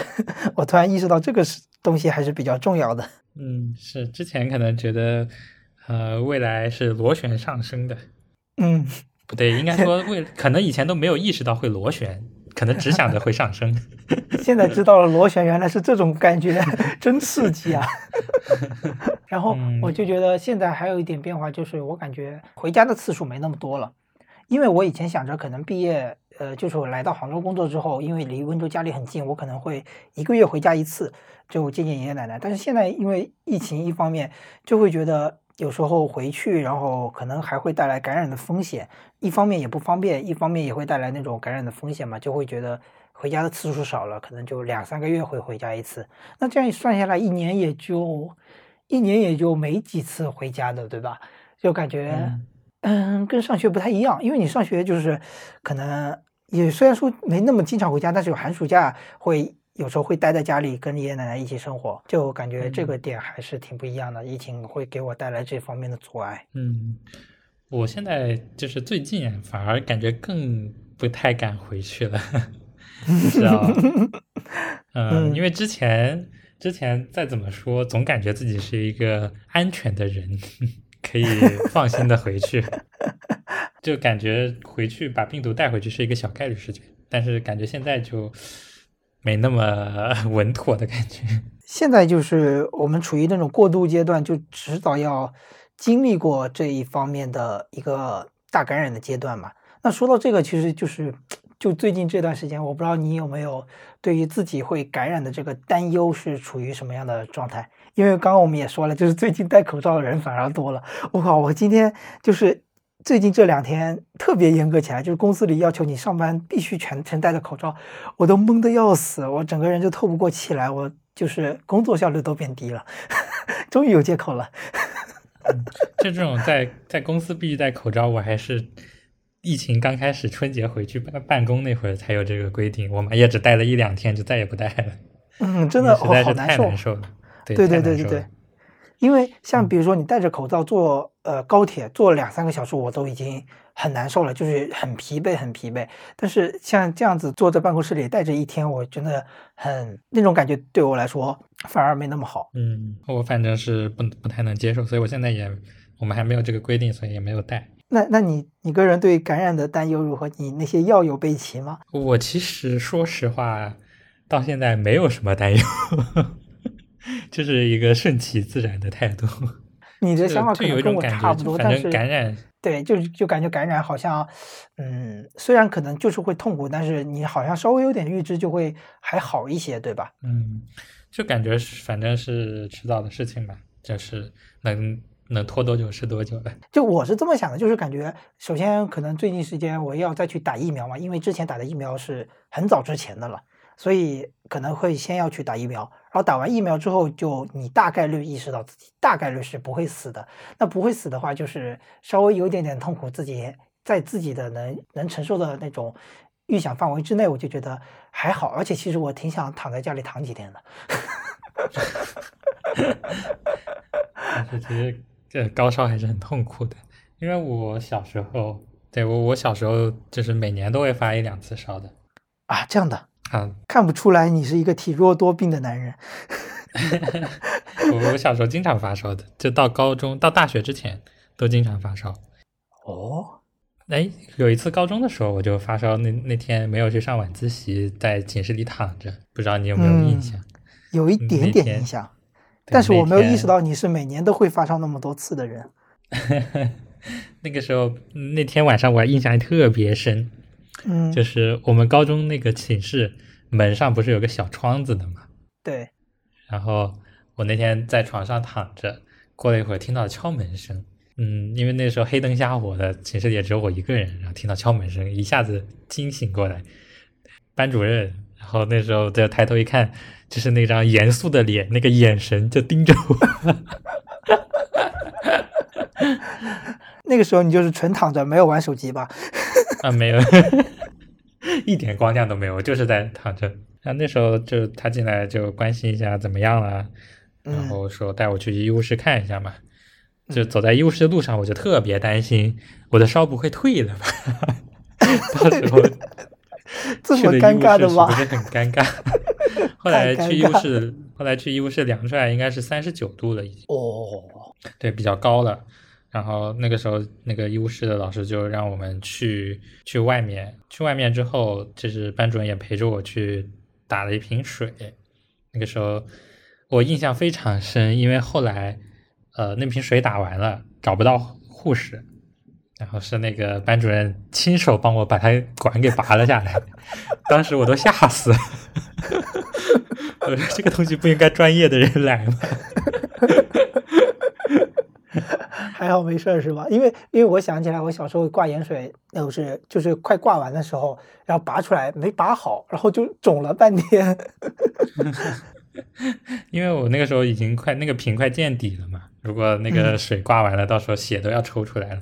我突然意识到这个是东西还是比较重要的。嗯，是之前可能觉得，呃，未来是螺旋上升的。嗯。不对，应该说未可能以前都没有意识到会螺旋，可能只想着会上升。<laughs> 现在知道了螺旋原来是这种感觉，<laughs> 真刺激啊！<laughs> 然后我就觉得现在还有一点变化，就是我感觉回家的次数没那么多了，因为我以前想着可能毕业，呃，就是我来到杭州工作之后，因为离温州家里很近，我可能会一个月回家一次，就见见爷爷奶奶。但是现在因为疫情，一方面就会觉得。有时候回去，然后可能还会带来感染的风险。一方面也不方便，一方面也会带来那种感染的风险嘛，就会觉得回家的次数少了，可能就两三个月会回家一次。那这样一算下来，一年也就一年也就没几次回家的，对吧？就感觉嗯，跟上学不太一样，因为你上学就是可能也虽然说没那么经常回家，但是有寒暑假会。有时候会待在家里跟爷爷奶奶一起生活，就感觉这个点还是挺不一样的。疫情会给我带来这方面的阻碍。嗯，我现在就是最近反而感觉更不太敢回去了，<laughs> 知道吗？<laughs> 嗯，因为之前之前再怎么说，总感觉自己是一个安全的人，<laughs> 可以放心的回去，就感觉回去把病毒带回去是一个小概率事件。但是感觉现在就。没那么 <laughs> 稳妥的感觉。现在就是我们处于那种过渡阶段，就迟早要经历过这一方面的一个大感染的阶段嘛。那说到这个，其实就是就最近这段时间，我不知道你有没有对于自己会感染的这个担忧是处于什么样的状态？因为刚刚我们也说了，就是最近戴口罩的人反而多了。我靠，我今天就是。最近这两天特别严格起来，就是公司里要求你上班必须全程戴着口罩，我都懵得要死，我整个人就透不过气来，我就是工作效率都变低了。<laughs> 终于有借口了。就这种在在公司必须戴口罩，我还是疫情刚开始春节回去办办公那会儿才有这个规定，我们也只戴了一两天就再也不戴了。嗯，真的实在是太难受了。对对对对对。因为像比如说你戴着口罩坐呃高铁坐两三个小时，我都已经很难受了，就是很疲惫很疲惫。但是像这样子坐在办公室里戴着一天，我真的很那种感觉对我来说反而没那么好。嗯，我反正是不不太能接受，所以我现在也我们还没有这个规定，所以也没有戴。那那你你个人对感染的担忧如何？你那些药有备齐吗？我其实说实话，到现在没有什么担忧。就是一个顺其自然的态度。你的想法可能跟我差不多，但是感染对，就就感觉感染好像，嗯，虽然可能就是会痛苦，但是你好像稍微有点预知就会还好一些，对吧？嗯，就感觉反正是迟早的事情吧，就是能能拖多久是多久的。就我是这么想的，就是感觉首先可能最近时间我要再去打疫苗嘛，因为之前打的疫苗是很早之前的了。所以可能会先要去打疫苗，然后打完疫苗之后，就你大概率意识到自己大概率是不会死的。那不会死的话，就是稍微有一点点痛苦，自己在自己的能能承受的那种预想范围之内，我就觉得还好。而且其实我挺想躺在家里躺几天的。但是其实这高烧还是很痛苦的，因为我小时候，对我我小时候就是每年都会发一两次烧的啊，这样的。啊，看不出来你是一个体弱多病的男人。<laughs> 我我小时候经常发烧的，就到高中到大学之前都经常发烧。哦，哎，有一次高中的时候我就发烧，那那天没有去上晚自习，在寝室里躺着，不知道你有没有印象？有一点点印象，但是我没有意识到你是每年都会发烧那么多次的人。<laughs> 那个时候那天晚上我印象还特别深。嗯，就是我们高中那个寝室门上不是有个小窗子的嘛？对。然后我那天在床上躺着，过了一会儿听到敲门声，嗯，因为那时候黑灯瞎火的，寝室里也只有我一个人，然后听到敲门声，一下子惊醒过来。班主任，然后那时候就抬头一看，就是那张严肃的脸，那个眼神就盯着我。<laughs> 那个时候你就是纯躺着，没有玩手机吧？<laughs> 啊，没有，<laughs> 一点光亮都没有，我就是在躺着。那那时候就他进来就关心一下怎么样了，然后说带我去医务室看一下嘛。就走在医务室的路上，我就特别担心我的烧不会退了吧？<laughs> 到时候这么尴尬的吗？是不是很尴尬？后来去医务室，后来去医务室量出来应该是三十九度了，已经。哦，对，比较高了。然后那个时候，那个医务室的老师就让我们去去外面。去外面之后，就是班主任也陪着我去打了一瓶水。那个时候我印象非常深，因为后来。呃，那瓶水打完了，找不到护士，然后是那个班主任亲手帮我把他管给拔了下来，<laughs> 当时我都吓死了。<laughs> 我说这个东西不应该专业的人来吗？<laughs> 还好没事是吧？因为因为我想起来，我小时候挂盐水，那是就是快挂完的时候，然后拔出来没拔好，然后就肿了半天。<laughs> 因为我那个时候已经快那个瓶快见底了嘛。如果那个水挂完了，到时候血都要抽出来了。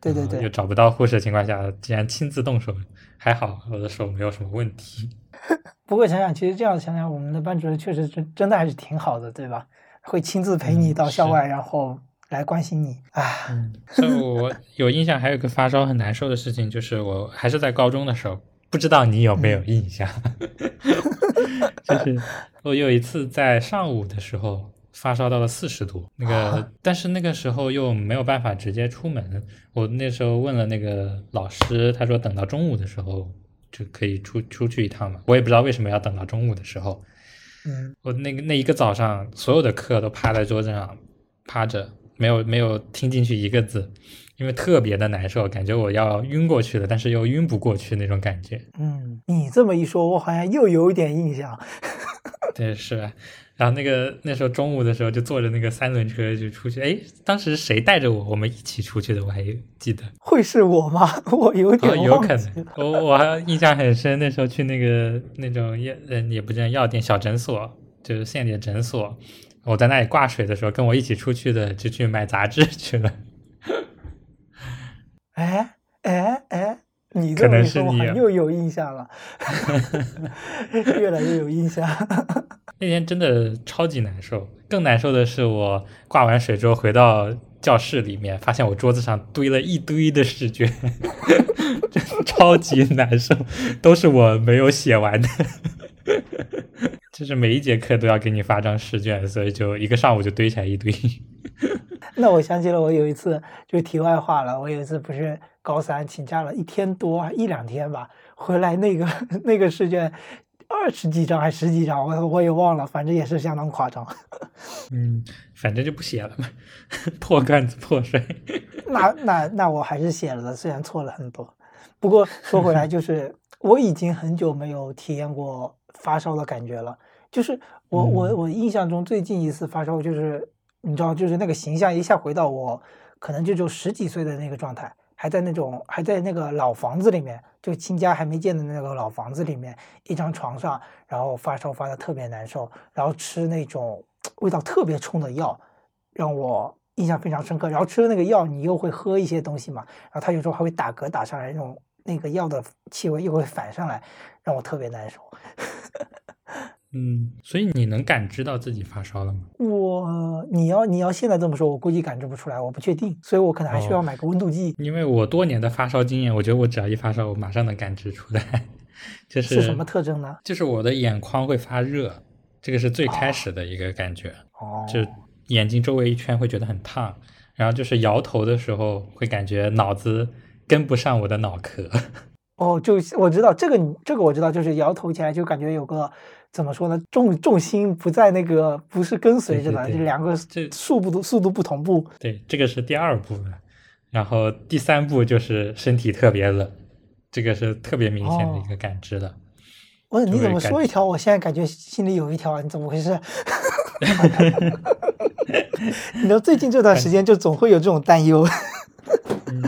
对对对，又找不到护士的情况下，竟然亲自动手，还好我的手没有什么问题。<laughs> 不过想想，其实这样想想，我们的班主任确实真真的还是挺好的，对吧？会亲自陪你到校外，然后来关心你。啊，所以我 <laughs> 有印象，还有个发烧很难受的事情，就是我还是在高中的时候，不知道你有没有印象？<laughs> 就是我有一次在上午的时候。发烧到了四十度，那个，但是那个时候又没有办法直接出门。我那时候问了那个老师，他说等到中午的时候就可以出出去一趟嘛。我也不知道为什么要等到中午的时候。嗯，我那个那一个早上，所有的课都趴在桌子上趴着，没有没有听进去一个字，因为特别的难受，感觉我要晕过去了，但是又晕不过去那种感觉。嗯，你这么一说，我好像又有一点印象。<laughs> 对，是吧？然后那个那时候中午的时候就坐着那个三轮车就出去，哎，当时谁带着我？我们一起出去的，我还记得。会是我吗？<laughs> 我有点有可能。我我还印象很深，那时候去那个那种药，嗯，也不叫药店，小诊所，就是县里的诊所。我在那里挂水的时候，跟我一起出去的就去买杂志去了。哎哎哎，你这么一说，我又有印象了，<laughs> 越来越有印象。<laughs> 那天真的超级难受，更难受的是我挂完水之后回到教室里面，发现我桌子上堆了一堆的试卷，<laughs> 超级难受，都是我没有写完的，<laughs> 就是每一节课都要给你发张试卷，所以就一个上午就堆起来一堆。<laughs> 那我想起了我有一次，就题外话了，我有一次不是高三请假了一天多一两天吧，回来那个那个试卷。二十几张还十几张，我我也忘了，反正也是相当夸张。嗯，反正就不写了嘛，破罐子破摔。<laughs> 那那那我还是写了的，虽然错了很多。不过说回来，就是我已经很久没有体验过发烧的感觉了。就是我我我印象中最近一次发烧，就是你知道，就是那个形象一下回到我可能就就十几岁的那个状态。还在那种还在那个老房子里面，就亲家还没建的那个老房子里面，一张床上，然后发烧发的特别难受，然后吃那种味道特别冲的药，让我印象非常深刻。然后吃了那个药，你又会喝一些东西嘛，然后他有时候还会打嗝打上来，那种那个药的气味又会反上来，让我特别难受。<laughs> 嗯，所以你能感知到自己发烧了吗？我，你要你要现在这么说，我估计感知不出来，我不确定，所以我可能还需要买个温度计。因为我多年的发烧经验，我觉得我只要一发烧，我马上能感知出来。就是是什么特征呢？就是我的眼眶会发热，这个是最开始的一个感觉。哦，就眼睛周围一圈会觉得很烫，然后就是摇头的时候会感觉脑子跟不上我的脑壳。<laughs> 哦，就我知道这个，这个我知道，就是摇头起来就感觉有个。怎么说呢？重重心不在那个，不是跟随着的，这两个这速度速度不同步。对，这个是第二步了，然后第三步就是身体特别冷，这个是特别明显的一个感知了。我你怎么说一条，我现在感觉心里有一条，你怎么回事？<laughs> <laughs> 你知道最近这段时间就总会有这种担忧。嗯，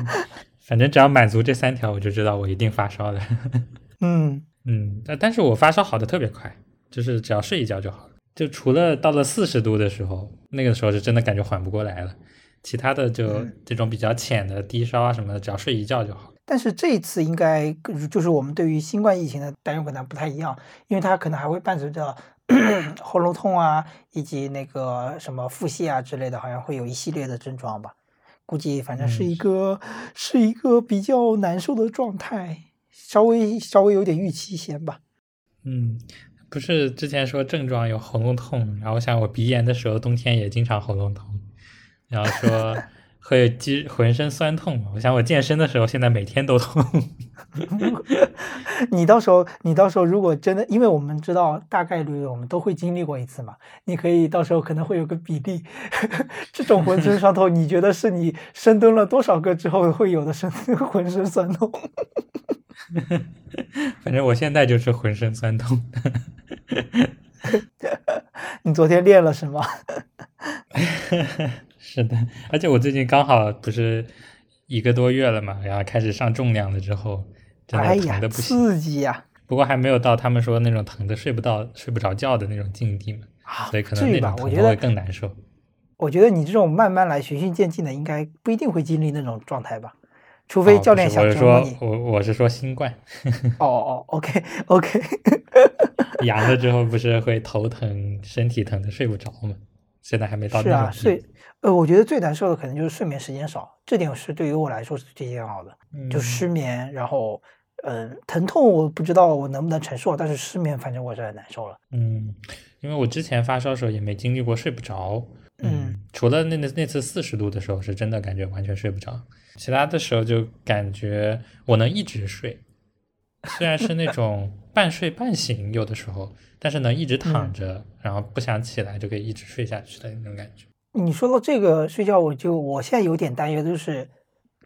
反正只要满足这三条，我就知道我一定发烧的。<laughs> 嗯嗯，但但是我发烧好的特别快。就是只要睡一觉就好了。就除了到了四十度的时候，那个时候是真的感觉缓不过来了。其他的就嗯这种比较浅的低烧啊什么的，只要睡一觉就好。但是这一次应该就是我们对于新冠疫情的担忧可能不太一样，因为它可能还会伴随着 <coughs> 喉咙痛啊，以及那个什么腹泻啊之类的，好像会有一系列的症状吧。估计反正是嗯一个、是一个比较难受的状态，稍微稍微有点预期先吧。嗯，不是之前说症状有喉咙痛，然后像我鼻炎的时候，冬天也经常喉咙痛，然后说会肌浑身酸痛。我想我健身的时候，现在每天都痛。<laughs> 你到时候，你到时候如果真的，因为我们知道大概率我们都会经历过一次嘛，你可以到时候可能会有个比例，<laughs> 这种浑身酸痛，你觉得是你深蹲了多少个之后会有的身 <laughs> 浑身酸痛？反正我现在就是浑身酸痛。你昨天练了是吗？是的，而且我最近刚好不是一个多月了嘛，然后开始上重量了之后，真哎呀的疼的，不行。刺激呀！不过还没有到他们说那种疼的睡不到、睡不着觉的那种境地嘛，啊所以可能那种？疼吧我觉得更难受。我觉得你这种慢慢来、循序渐进的，应该不一定会经历那种状态吧，除非哦教练想折磨你。说我我是说新冠哦哦，OK OK，<laughs> 阳了之后不是会头疼、身体疼的睡不着吗？现在还没到那种地睡步，呃，我觉得最难受的可能就是睡眠时间少，这点是对于我来说是最煎熬的，就嗯失眠，然后，嗯、疼痛我不知道我能不能承受，但是失眠反正我是很难受了。嗯，因为我之前发烧的时候也没经历过睡不着，嗯，除了那那那次四十度的时候是真的感觉完全睡不着，其他的时候就感觉我能一直睡，虽然是那种 <laughs> 半睡半醒有的时候，但是能一直躺着，然后不想起来就可以一直睡下去的那种感觉。你说到这个睡觉，我就我现在有点担忧，就是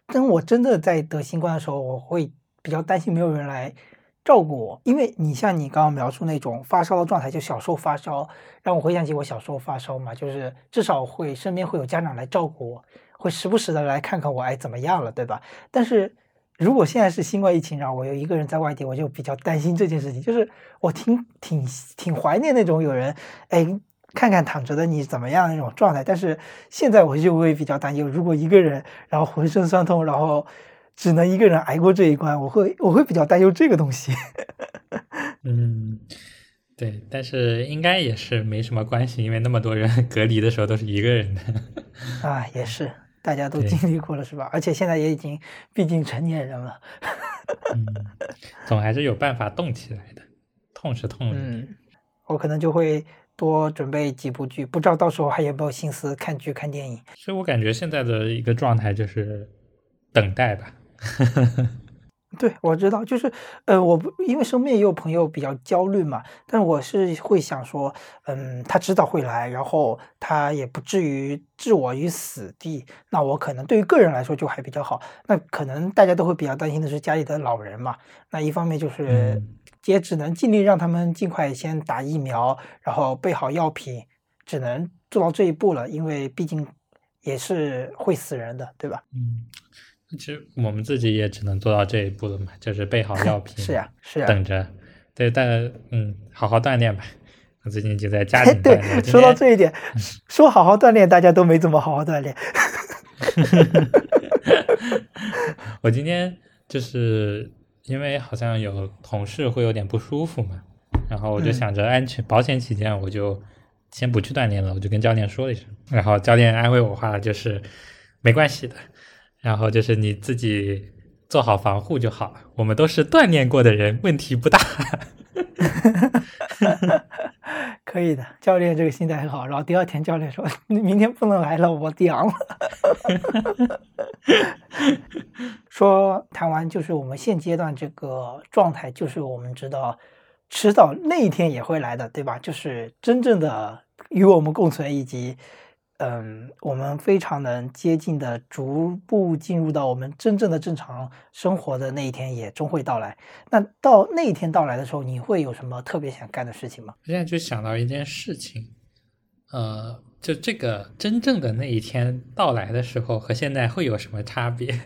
当我真的在得新冠的时候，我会比较担心没有人来照顾我，因为你像你刚刚描述那种发烧的状态，就小时候发烧，让我回想起我小时候发烧嘛，就是至少会身边会有家长来照顾我，会时不时的来看看我，哎怎么样了，对吧？但是如果现在是新冠疫情，然后我有一个人在外地，我就比较担心这件事情，就是我挺挺挺怀念那种有人，哎。看看躺着的你怎么样那种状态，但是现在我就会比较担忧，如果一个人然后浑身酸痛，然后只能一个人挨过这一关，我会我会比较担忧这个东西。<laughs> 嗯，对，但是应该也是没什么关系，因为那么多人 <laughs> 隔离的时候都是一个人的。啊，也是，大家都经历过了是吧？而且现在也已经毕竟成年人了，嗯，总还是有办法动起来的，痛是痛了一点。嗯，我可能就会多准备几部剧，不知道到时候还有没有心思看剧看电影。所以我感觉现在的一个状态就是等待吧。<laughs> 对，我知道，就是，呃，我不因为身边也有朋友比较焦虑嘛，但我是会想说，嗯，他知道会来，然后他也不至于置我于死地，那我可能对于个人来说就还比较好。那可能大家都会比较担心的是家里的老人嘛，那一方面就是嗯也只能尽力让他们尽快先打疫苗，然后备好药品，只能做到这一步了，因为毕竟也是会死人的，对吧？嗯，其实我们自己也只能做到这一步了嘛，就是备好 <laughs> 药品，是呀，是呀。等着。对，但嗯，好好锻炼吧。我最近就在家 <laughs> 里对说到这一点，说好好锻炼，大家都没怎么好好锻炼。<laughs> 我今天就是因为好像有同事会有点不舒服嘛，然后我就嗯。想着安全、保险起见，我就先不去锻炼了，我就跟教练说了一声，然后教练安慰我话就是没关系的，然后就是你自己做好防护就好了，我们都是锻炼过的人，问题不大。<laughs> 可以的，教练这个心态很好。然后第二天教练说：“你明天不能来了，我阳了。<laughs> ”说谈完就是我们现阶段这个状态，就是我们知道，迟早那一天也会来的，对吧？就是真正的与我们共存，以及嗯，我们非常能接近的逐步进入到我们真正的正常生活的那一天也终会到来。那到那一天到来的时候，你会有什么特别想干的事情吗？现在就想到一件事情，呃，就这个真正的那一天到来的时候，和现在会有什么差别？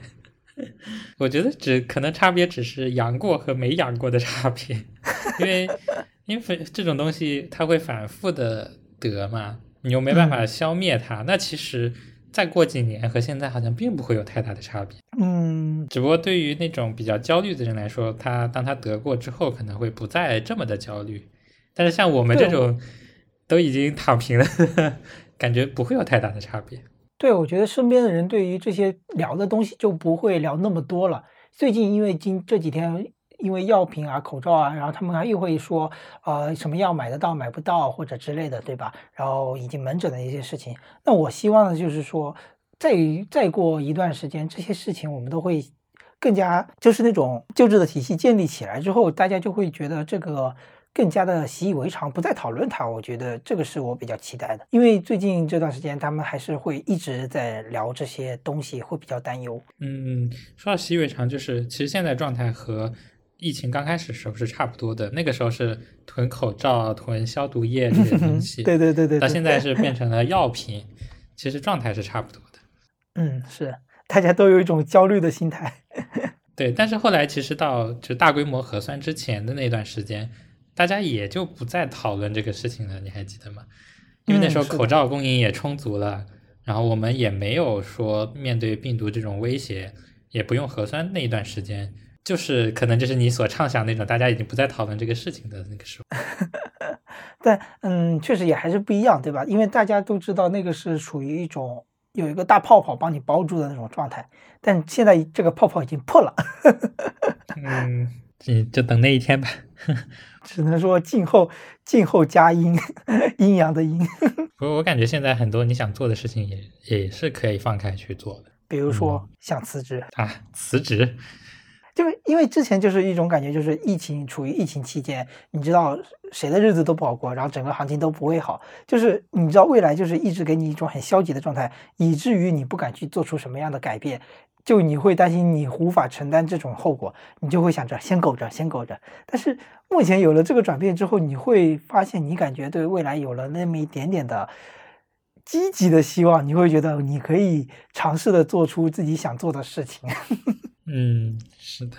<laughs> 我觉得只可能差别只是阳过和没阳过的差别，<laughs> 因为因为这种东西它会反复的得嘛，你又没办法消灭它，那其实再过几年和现在好像并不会有太大的差别。嗯，只不过对于那种比较焦虑的人来说，他当他得过之后，可能会不再这么的焦虑。但是像我们这种都已经躺平了，<laughs> 感觉不会有太大的差别。对，我觉得身边的人对于这些聊的东西就不会聊那么多了。最近因为今这几天因为药品啊、口罩啊，然后他们还又会说，呃，什么药买得到、买不到或者之类的，对吧？然后以及门诊的一些事情。那我希望的就是说，再再过一段时间，这些事情我们都会更加就是那种救治的体系建立起来之后，大家就会觉得这个。更加的习以为常，不再讨论它。我觉得这个是我比较期待的，因为最近这段时间他们还是会一直在聊这些东西，会比较担忧。嗯，说到习以为常，就是其实现在状态和疫情刚开始时候是差不多的。那个时候是囤口罩、囤消毒液这些东西，<laughs> 对对对对。到现在是变成了药品，其实状态是差不多的。<laughs> 嗯，是，大家都有一种焦虑的心态。<laughs> 对，但是后来其实到就大规模核酸之前的那段时间。大家也就不再讨论这个事情了，你还记得吗？因为那时候口罩供应也充足了，然后我们也没有说面对病毒这种威胁，也不用核酸那一段时间，就是可能就是你所畅想那种大家已经不再讨论这个事情的那个时候。<laughs> 但嗯，确实也还是不一样，对吧？因为大家都知道那个是属于一种有一个大泡泡帮你包住的那种状态，但现在这个泡泡已经破了。<laughs> 嗯，你就等那一天吧。<laughs> 只能说静候静候佳音，阴阳的阴。不过我感觉现在很多你想做的事情也也是可以放开去做的，比如说想辞职啊，辞职，就是因为之前就是一种感觉，就是疫情处于疫情期间，你知道谁的日子都不好过，然后整个行情都不会好，就是你知道未来就是一直给你一种很消极的状态，以至于你不敢去做出什么样的改变。就你会担心你无法承担这种后果，你就会想着先苟着，先苟着。但是目前有了这个转变之后，你会发现你感觉对未来有了那么一点点的积极的希望，你会觉得你可以尝试的做出自己想做的事情。<laughs> 嗯，是的，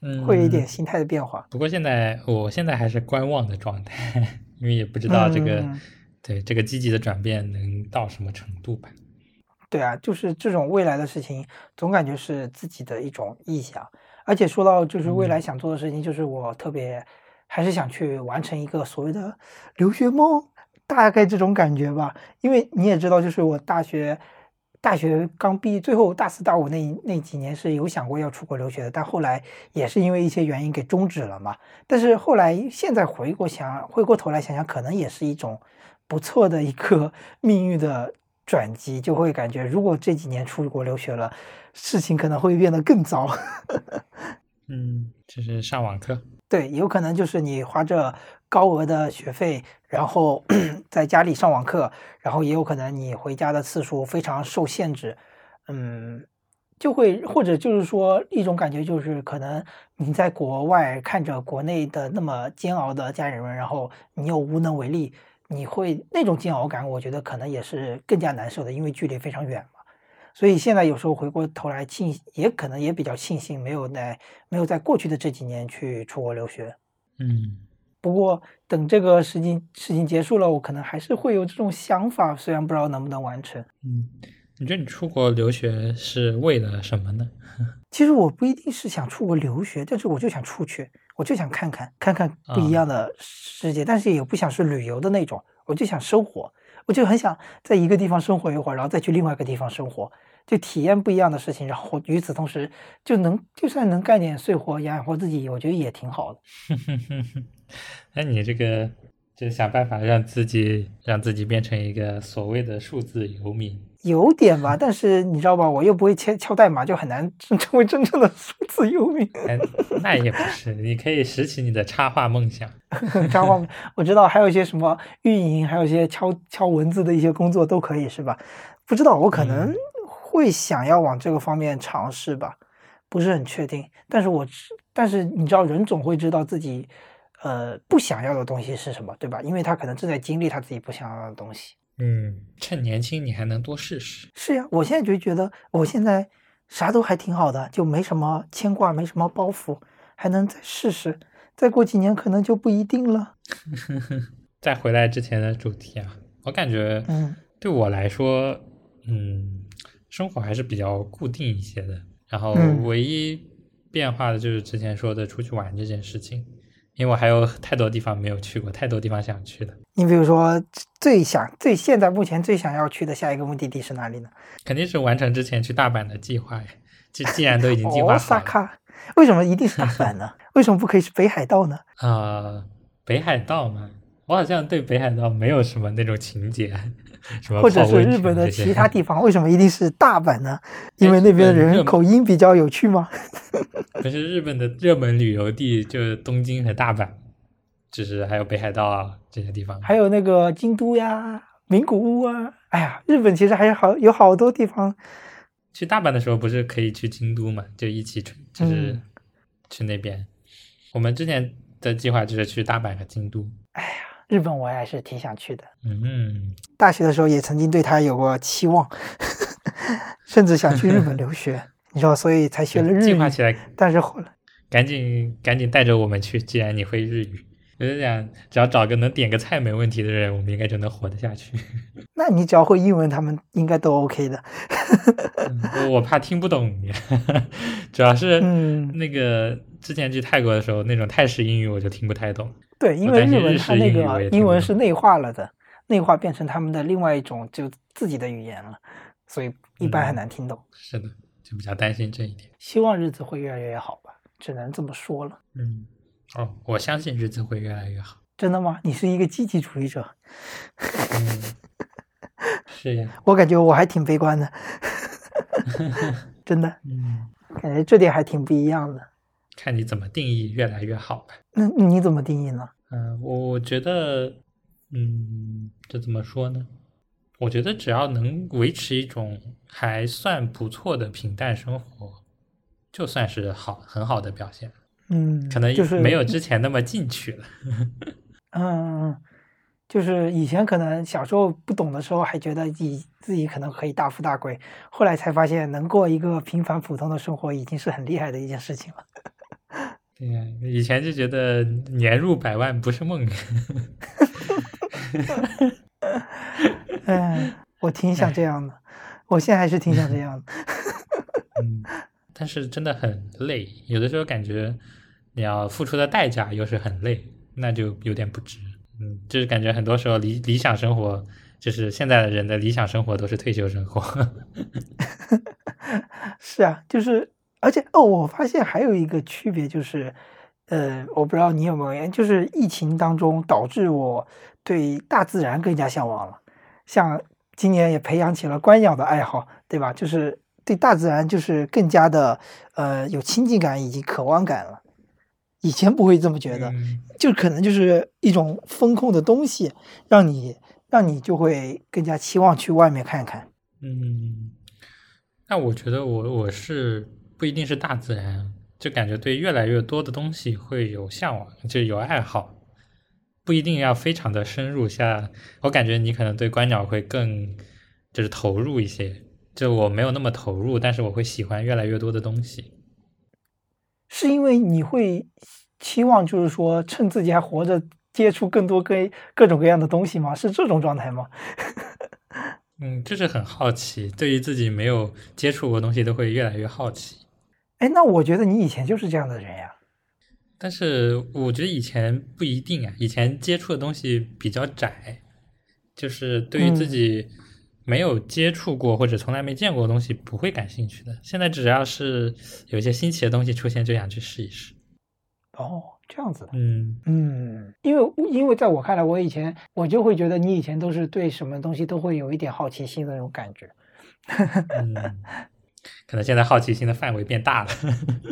嗯，会有一点心态的变化。不过现在我现在还是观望的状态，因为也不知道这个对这个积极的转变能到什么程度吧。对啊，就是这种未来的事情，总感觉是自己的一种臆想。而且说到就是未来想做的事情，就是我特别还是想去完成一个所谓的留学梦，大概这种感觉吧。因为你也知道，就是我大学大学刚毕业，最后大四大五那那几年是有想过要出国留学的，但后来也是因为一些原因给终止了嘛。但是后来现在回过想回过头来想想，可能也是一种不错的一个 <laughs> 命运的。转机就会感觉，如果这几年出国留学了，事情可能会变得更糟。<laughs> 嗯，就是上网课，对，有可能就是你花着高额的学费，然后 <clears throat> 在家里上网课，然后也有可能你回家的次数非常受限制。嗯，就会或者就是说一种感觉，就是可能你在国外看着国内的那么煎熬的家人们，然后你又无能为力。你会那种煎熬感，我觉得可能也是更加难受的，因为距离非常远嘛。所以现在有时候回过头来庆，也可能也比较庆幸没有在没有在过去的这几年去出国留学。嗯，不过等这个事情事情结束了，我可能还是会有这种想法，虽然不知道能不能完成。嗯，你觉得你出国留学是为了什么呢？<laughs> 其实我不一定是想出国留学，但是我就想出去。我就想看看看看不一样的世界，但是也不想是旅游的那种，我就想生活，我就很想在一个地方生活一会儿，然后再去另外一个地方生活，就体验不一样的事情，然后与此同时就能就算能干点碎活养活自己，我觉得也挺好的。<laughs> 那你这个就想办法让自己让自己变成一个所谓的数字游民。有点吧，但是你知道吧，我又不会敲敲代码，就很难成为真正的数字游民。那也不是，你可以拾起你的插画梦想。<laughs> 插画，我知道还有一些什么运营，还有一些敲敲文字的一些工作都可以，是吧？不知道，我可能会想要往这个方面尝试吧，不是很确定。但是我，但是你知道，人总会知道自己，呃，不想要的东西是什么，对吧？因为他可能正在经历他自己不想要的东西。嗯，趁年轻你还能多试试。是呀，我现在就觉得我现在啥都还挺好的，就没什么牵挂，没什么包袱，还能再试试。再过几年可能就不一定了。<laughs> 再回来之前的主题啊，我感觉，嗯，对我来说，嗯，生活还是比较固定一些的。然后嗯唯一变化的就是之前说的出去玩这件事情，因为我还有太多地方没有去过，太多地方想去的。你比如说最想最现在目前最想要去的下一个目的地是哪里呢？肯定是完成之前去大阪的计划呀。既既然都已经 <laughs> 计划哦，好了，萨卡，为什么一定是大阪呢？<laughs> 为什么不可以是北海道呢？啊、北海道嘛，我好像对北海道没有什么那种情节，或者是日本的其他地方，为什么一定是大阪呢？因为哎那边的人口音比较有趣吗？<laughs> 可是日本的热门旅游地就是东京和大阪，就是还有北海道啊这些地方。还有那个京都呀、名古屋啊，哎呀，日本其实还有好有好多地方。去大阪的时候不是可以去京都嘛？就一起去，就是嗯去那边。我们之前的计划就是去大阪和京都。哎呀，日本我还是挺想去的。嗯，大学的时候也曾经对他有过期望，<laughs> 甚至想去日本留学，<laughs> 你知道，所以才学了日语计划。起来，但是后来，赶紧赶紧带着我们去。既然你会日语，我就想，只要找个能点个菜没问题的人，我们应该就能活得下去。<laughs> 那你只要会英文，他们应该都 OK 的。嗯我我怕听不懂你，主要是嗯那个之前去泰国的时候，那种泰式英语我就听不太懂。对，因为日文它那个英文是内化了的，内化变成他们的另外一种就自己的语言了，所以一般很嗯难听懂。是的，就比较担心这一点。希望日子会越来越好吧，只能这么说了。嗯，哦，我相信日子会越来越好。真的吗？你是一个积极主义者，嗯，是呀，我感觉我还挺悲观的，<laughs> 真的，嗯，感觉这点还挺不一样的。看你怎么定义越来越好吧。那你怎么定义呢？嗯，我我觉得，嗯，这怎么说呢？我觉得只要能维持一种还算不错的平淡生活，就算是好很好的表现。嗯，可能就是没有之前那么进取了。<laughs> 嗯，就是以前可能小时候不懂的时候，还觉得自己自己可能可以大富大贵，后来才发现能过一个平凡普通的生活，已经是很厉害的一件事情了。对 <laughs> 呀，以前就觉得年入百万不是梦。嗯，<laughs> 我挺想这样的，我现在还是挺想这样的。<laughs> 嗯，但是真的很累，有的时候感觉你要付出的代价又是很累，那就有点不值。嗯，就是感觉很多时候理理想生活，就是现在的人的理想生活都是退休生活。是啊，就是，而且哦，我发现还有一个区别就是，呃，我不知道你有没有，就是疫情当中导致我对大自然更加向往了。像今年也培养起了观鸟的爱好，对吧？就是对大自然就是更加的呃有亲近感以及渴望感了。以前不会这么觉得，嗯就可能就是一种风控的东西，让你让你就会更加期望去外面看看。嗯，那我觉得我我是不一定是大自然，就感觉对越来越多的东西会有向往，就有爱好，不一定要非常的深入。像我感觉你可能对观鸟会更就是投入一些，就我没有那么投入，但是我会喜欢越来越多的东西。是因为你会期望，就是说趁自己还活着，接触更多各各种各样的东西吗？是这种状态吗？<laughs> 嗯，就是很好奇，对于自己没有接触过东西都会越来越好奇。哎，那我觉得你以前就是这样的人呀。但是我觉得以前不一定啊，以前接触的东西比较窄，就是对于自嗯己没有接触过或者从来没见过的东西不会感兴趣的。现在只要是有一些新奇的东西出现，就想去试一试。哦，这样子的。嗯嗯，因为因为在我看来，我以前我就会觉得你以前都是对什么东西都会有一点好奇心的那种感觉。<laughs> 嗯，可能现在好奇心的范围变大了。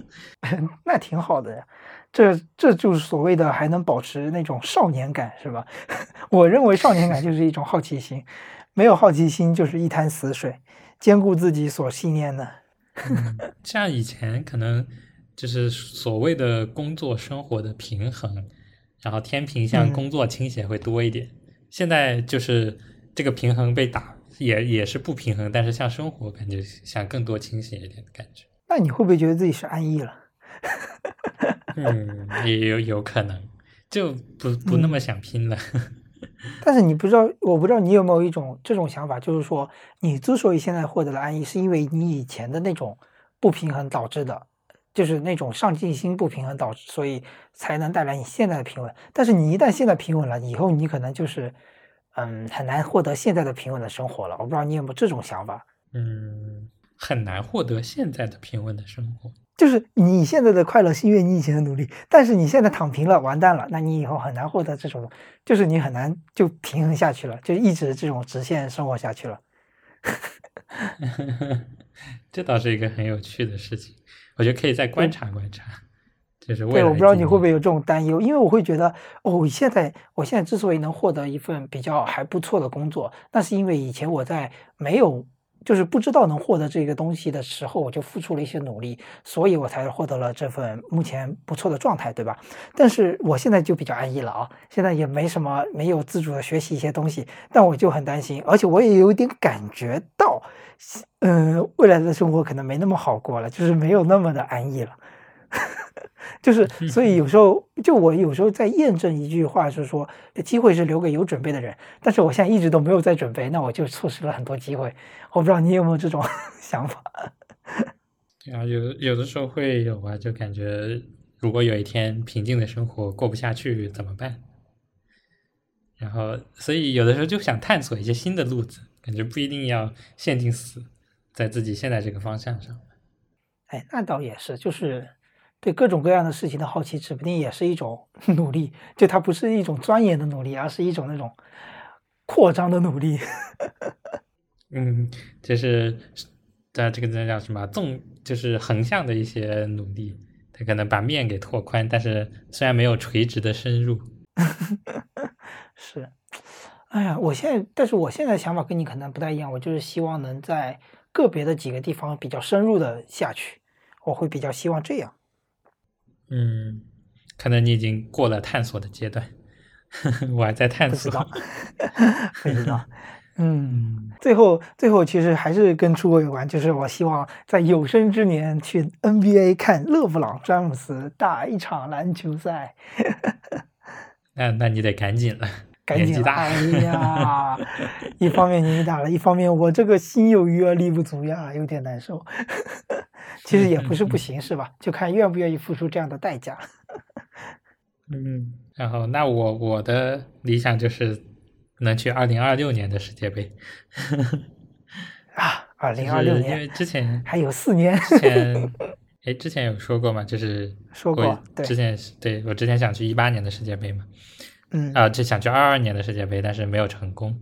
<laughs> 那挺好的呀，这这就是所谓的还能保持那种少年感，是吧？<laughs> 我认为少年感就是一种好奇心，没有好奇心就是一潭死水，兼顾自己所信念的。嗯像以前可能就是所谓的工作生活的平衡，然后天平向嗯工作倾斜会多一点。现在就是这个平衡被打，也也是不平衡，但是像生活感觉想更多清醒一点的感觉。<laughs> 那你会不会觉得自己是安逸了？<laughs> 嗯，也有有可能，就不不那么想拼了。<laughs> 但是你不知道，我不知道你有没有一种这种想法，就是说，你之所以现在获得了安逸，是因为你以前的那种不平衡导致的，就是那种上进心不平衡导致，所以才能带来你现在的平稳。但是你一旦现在平稳了，以后你可能就是，嗯，很难获得现在的平稳的生活了。我不知道你有没有这种想法？嗯，很难获得现在的平稳的生活。就是你现在的快乐是因为你以前的努力，但是你现在躺平了，完蛋了，那你以后很难获得这种，就是你很难就平衡下去了，就一直这种直线生活下去了。<laughs> 这倒是一个很有趣的事情，我觉得可以再观察观察。就是对，我不知道你会不会有这种担忧，因为我会觉得，哦，现在我现在之所以能获得一份比较还不错的工作，那是因为以前我在没有。就是不知道能获得这个东西的时候，我就付出了一些努力，所以我才获得了这份目前不错的状态，对吧？但是我现在就比较安逸了啊，现在也没什么，没有自主的学习一些东西，但我就很担心，而且我也有点感觉到，嗯，未来的生活可能没那么好过了，就是没有那么的安逸了。<laughs> 就是，所以有时候，就我有时候在验证一句话，是说，机会是留给有准备的人。但是我现在一直都没有在准备，那我就错失了很多机会。我不知道你有没有这种 <laughs> 想法？对啊，有有的时候会有啊，就感觉如果有一天平静的生活过不下去怎么办？然后，所以有的时候就想探索一些新的路子，感觉不一定要限定死在自己现在这个方向上。哎，那倒也是，就是。对各种各样的事情的好奇，指不定也是一种 <laughs> 努力。就它不是一种钻研的努力，而是一种那种扩张的努力。嗯，就是在这个这叫什么纵，就是横向的一些努力。它可能把面给拓宽，但是虽然没有垂直的深入。<laughs> 是，哎呀，我现在，但是我现在想法跟你可能不太一样。我就是希望能在个别的几个地方比较深入的下去，我会比较希望这样。嗯，可能你已经过了探索的阶段，<laughs> 我还在探索。<laughs> 不知道，<laughs> 嗯，最后最后其实还是跟出国有关，就是我希望在有生之年去 NBA 看勒布朗詹姆斯打一场篮球赛。那那你得赶紧了，赶紧大。哎呀，<laughs> 一方面年纪大了，一方面我这个心有余而力不足呀，有点难受。<laughs> 其实也不是不行，是吧？就看愿不愿意付出这样的代价。<laughs> 嗯，然后那我我的理想就是能去二零二六年的世界杯。啊，二零二六年，因为之前还有四年。之前，哎，之前有说过嘛？就是说过，对之前对我之前想去一八年的世界杯嘛。嗯。啊，就想去二二年的世界杯，但是没有成功。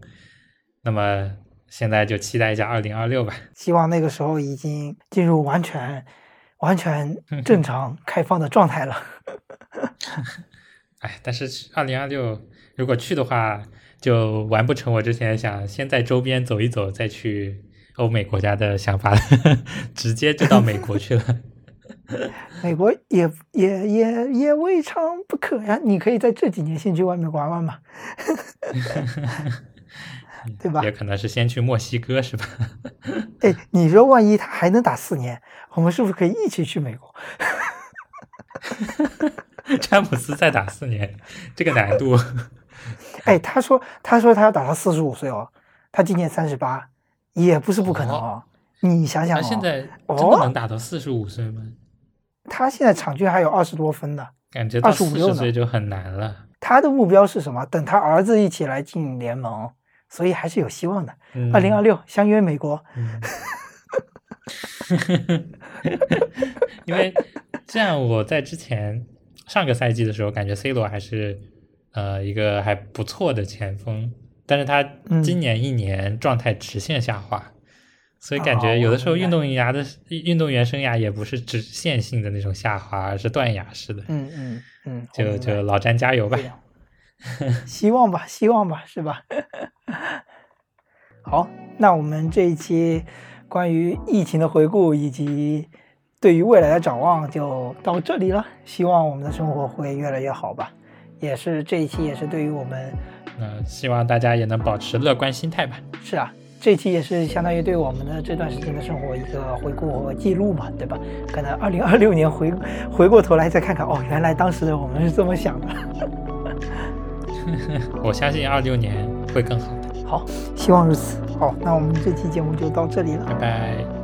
那么。现在就期待一下二零二六吧，希望那个时候已经进入完全、完全 <laughs> 正常开放的状态了。<laughs> 哎，但是二零二六如果去的话，就完不成我之前想先在周边走一走，再去欧美国家的想法了，<laughs> 直接就到美国去了。<laughs> 美国也也也也未尝不可呀，你可以在这几年先去外面玩玩嘛。<laughs> 对吧？也可能是先去墨西哥，是吧？<laughs> 哎，你说万一他还能打四年，我们是不是可以一起去美国？詹姆斯再打四年，这个难度。哎，他说，他说他要打到四十五岁哦，他今年三十八，也不是不可能哦。你想想，他现在真的能打到四十五岁吗？他现在场均还有二十多分呢，感觉到四十岁就很难了。他的目标是什么？等他儿子一起来进联盟。所以还是有希望的。二零二六相约美国。<laughs> 因为这样，我在之前上个赛季的时候，感觉 C 罗还是呃一个还不错的前锋，但是他今年一年状态直线下滑，所以感觉有的时候运动员的运动员生涯也不是直线性的那种下滑，而是断崖式的。嗯嗯嗯，就就老詹加油吧。希望吧，希望吧，是吧？<laughs> 好，那我们这一期关于疫情的回顾以及对于未来的展望就到这里了。希望我们的生活会越来越好吧。也是这一期也是对于我们，呃，希望大家也能保持乐观心态吧。是啊，这期也是相当于对我们的这段时间的生活一个回顾和记录嘛，对吧？可能二零二六年回回过头来再看看，哦，原来当时我们是这么想的。<laughs> 我相信二六年会更好的。好，希望如此。好，那我们这期节目就到这里了。拜拜。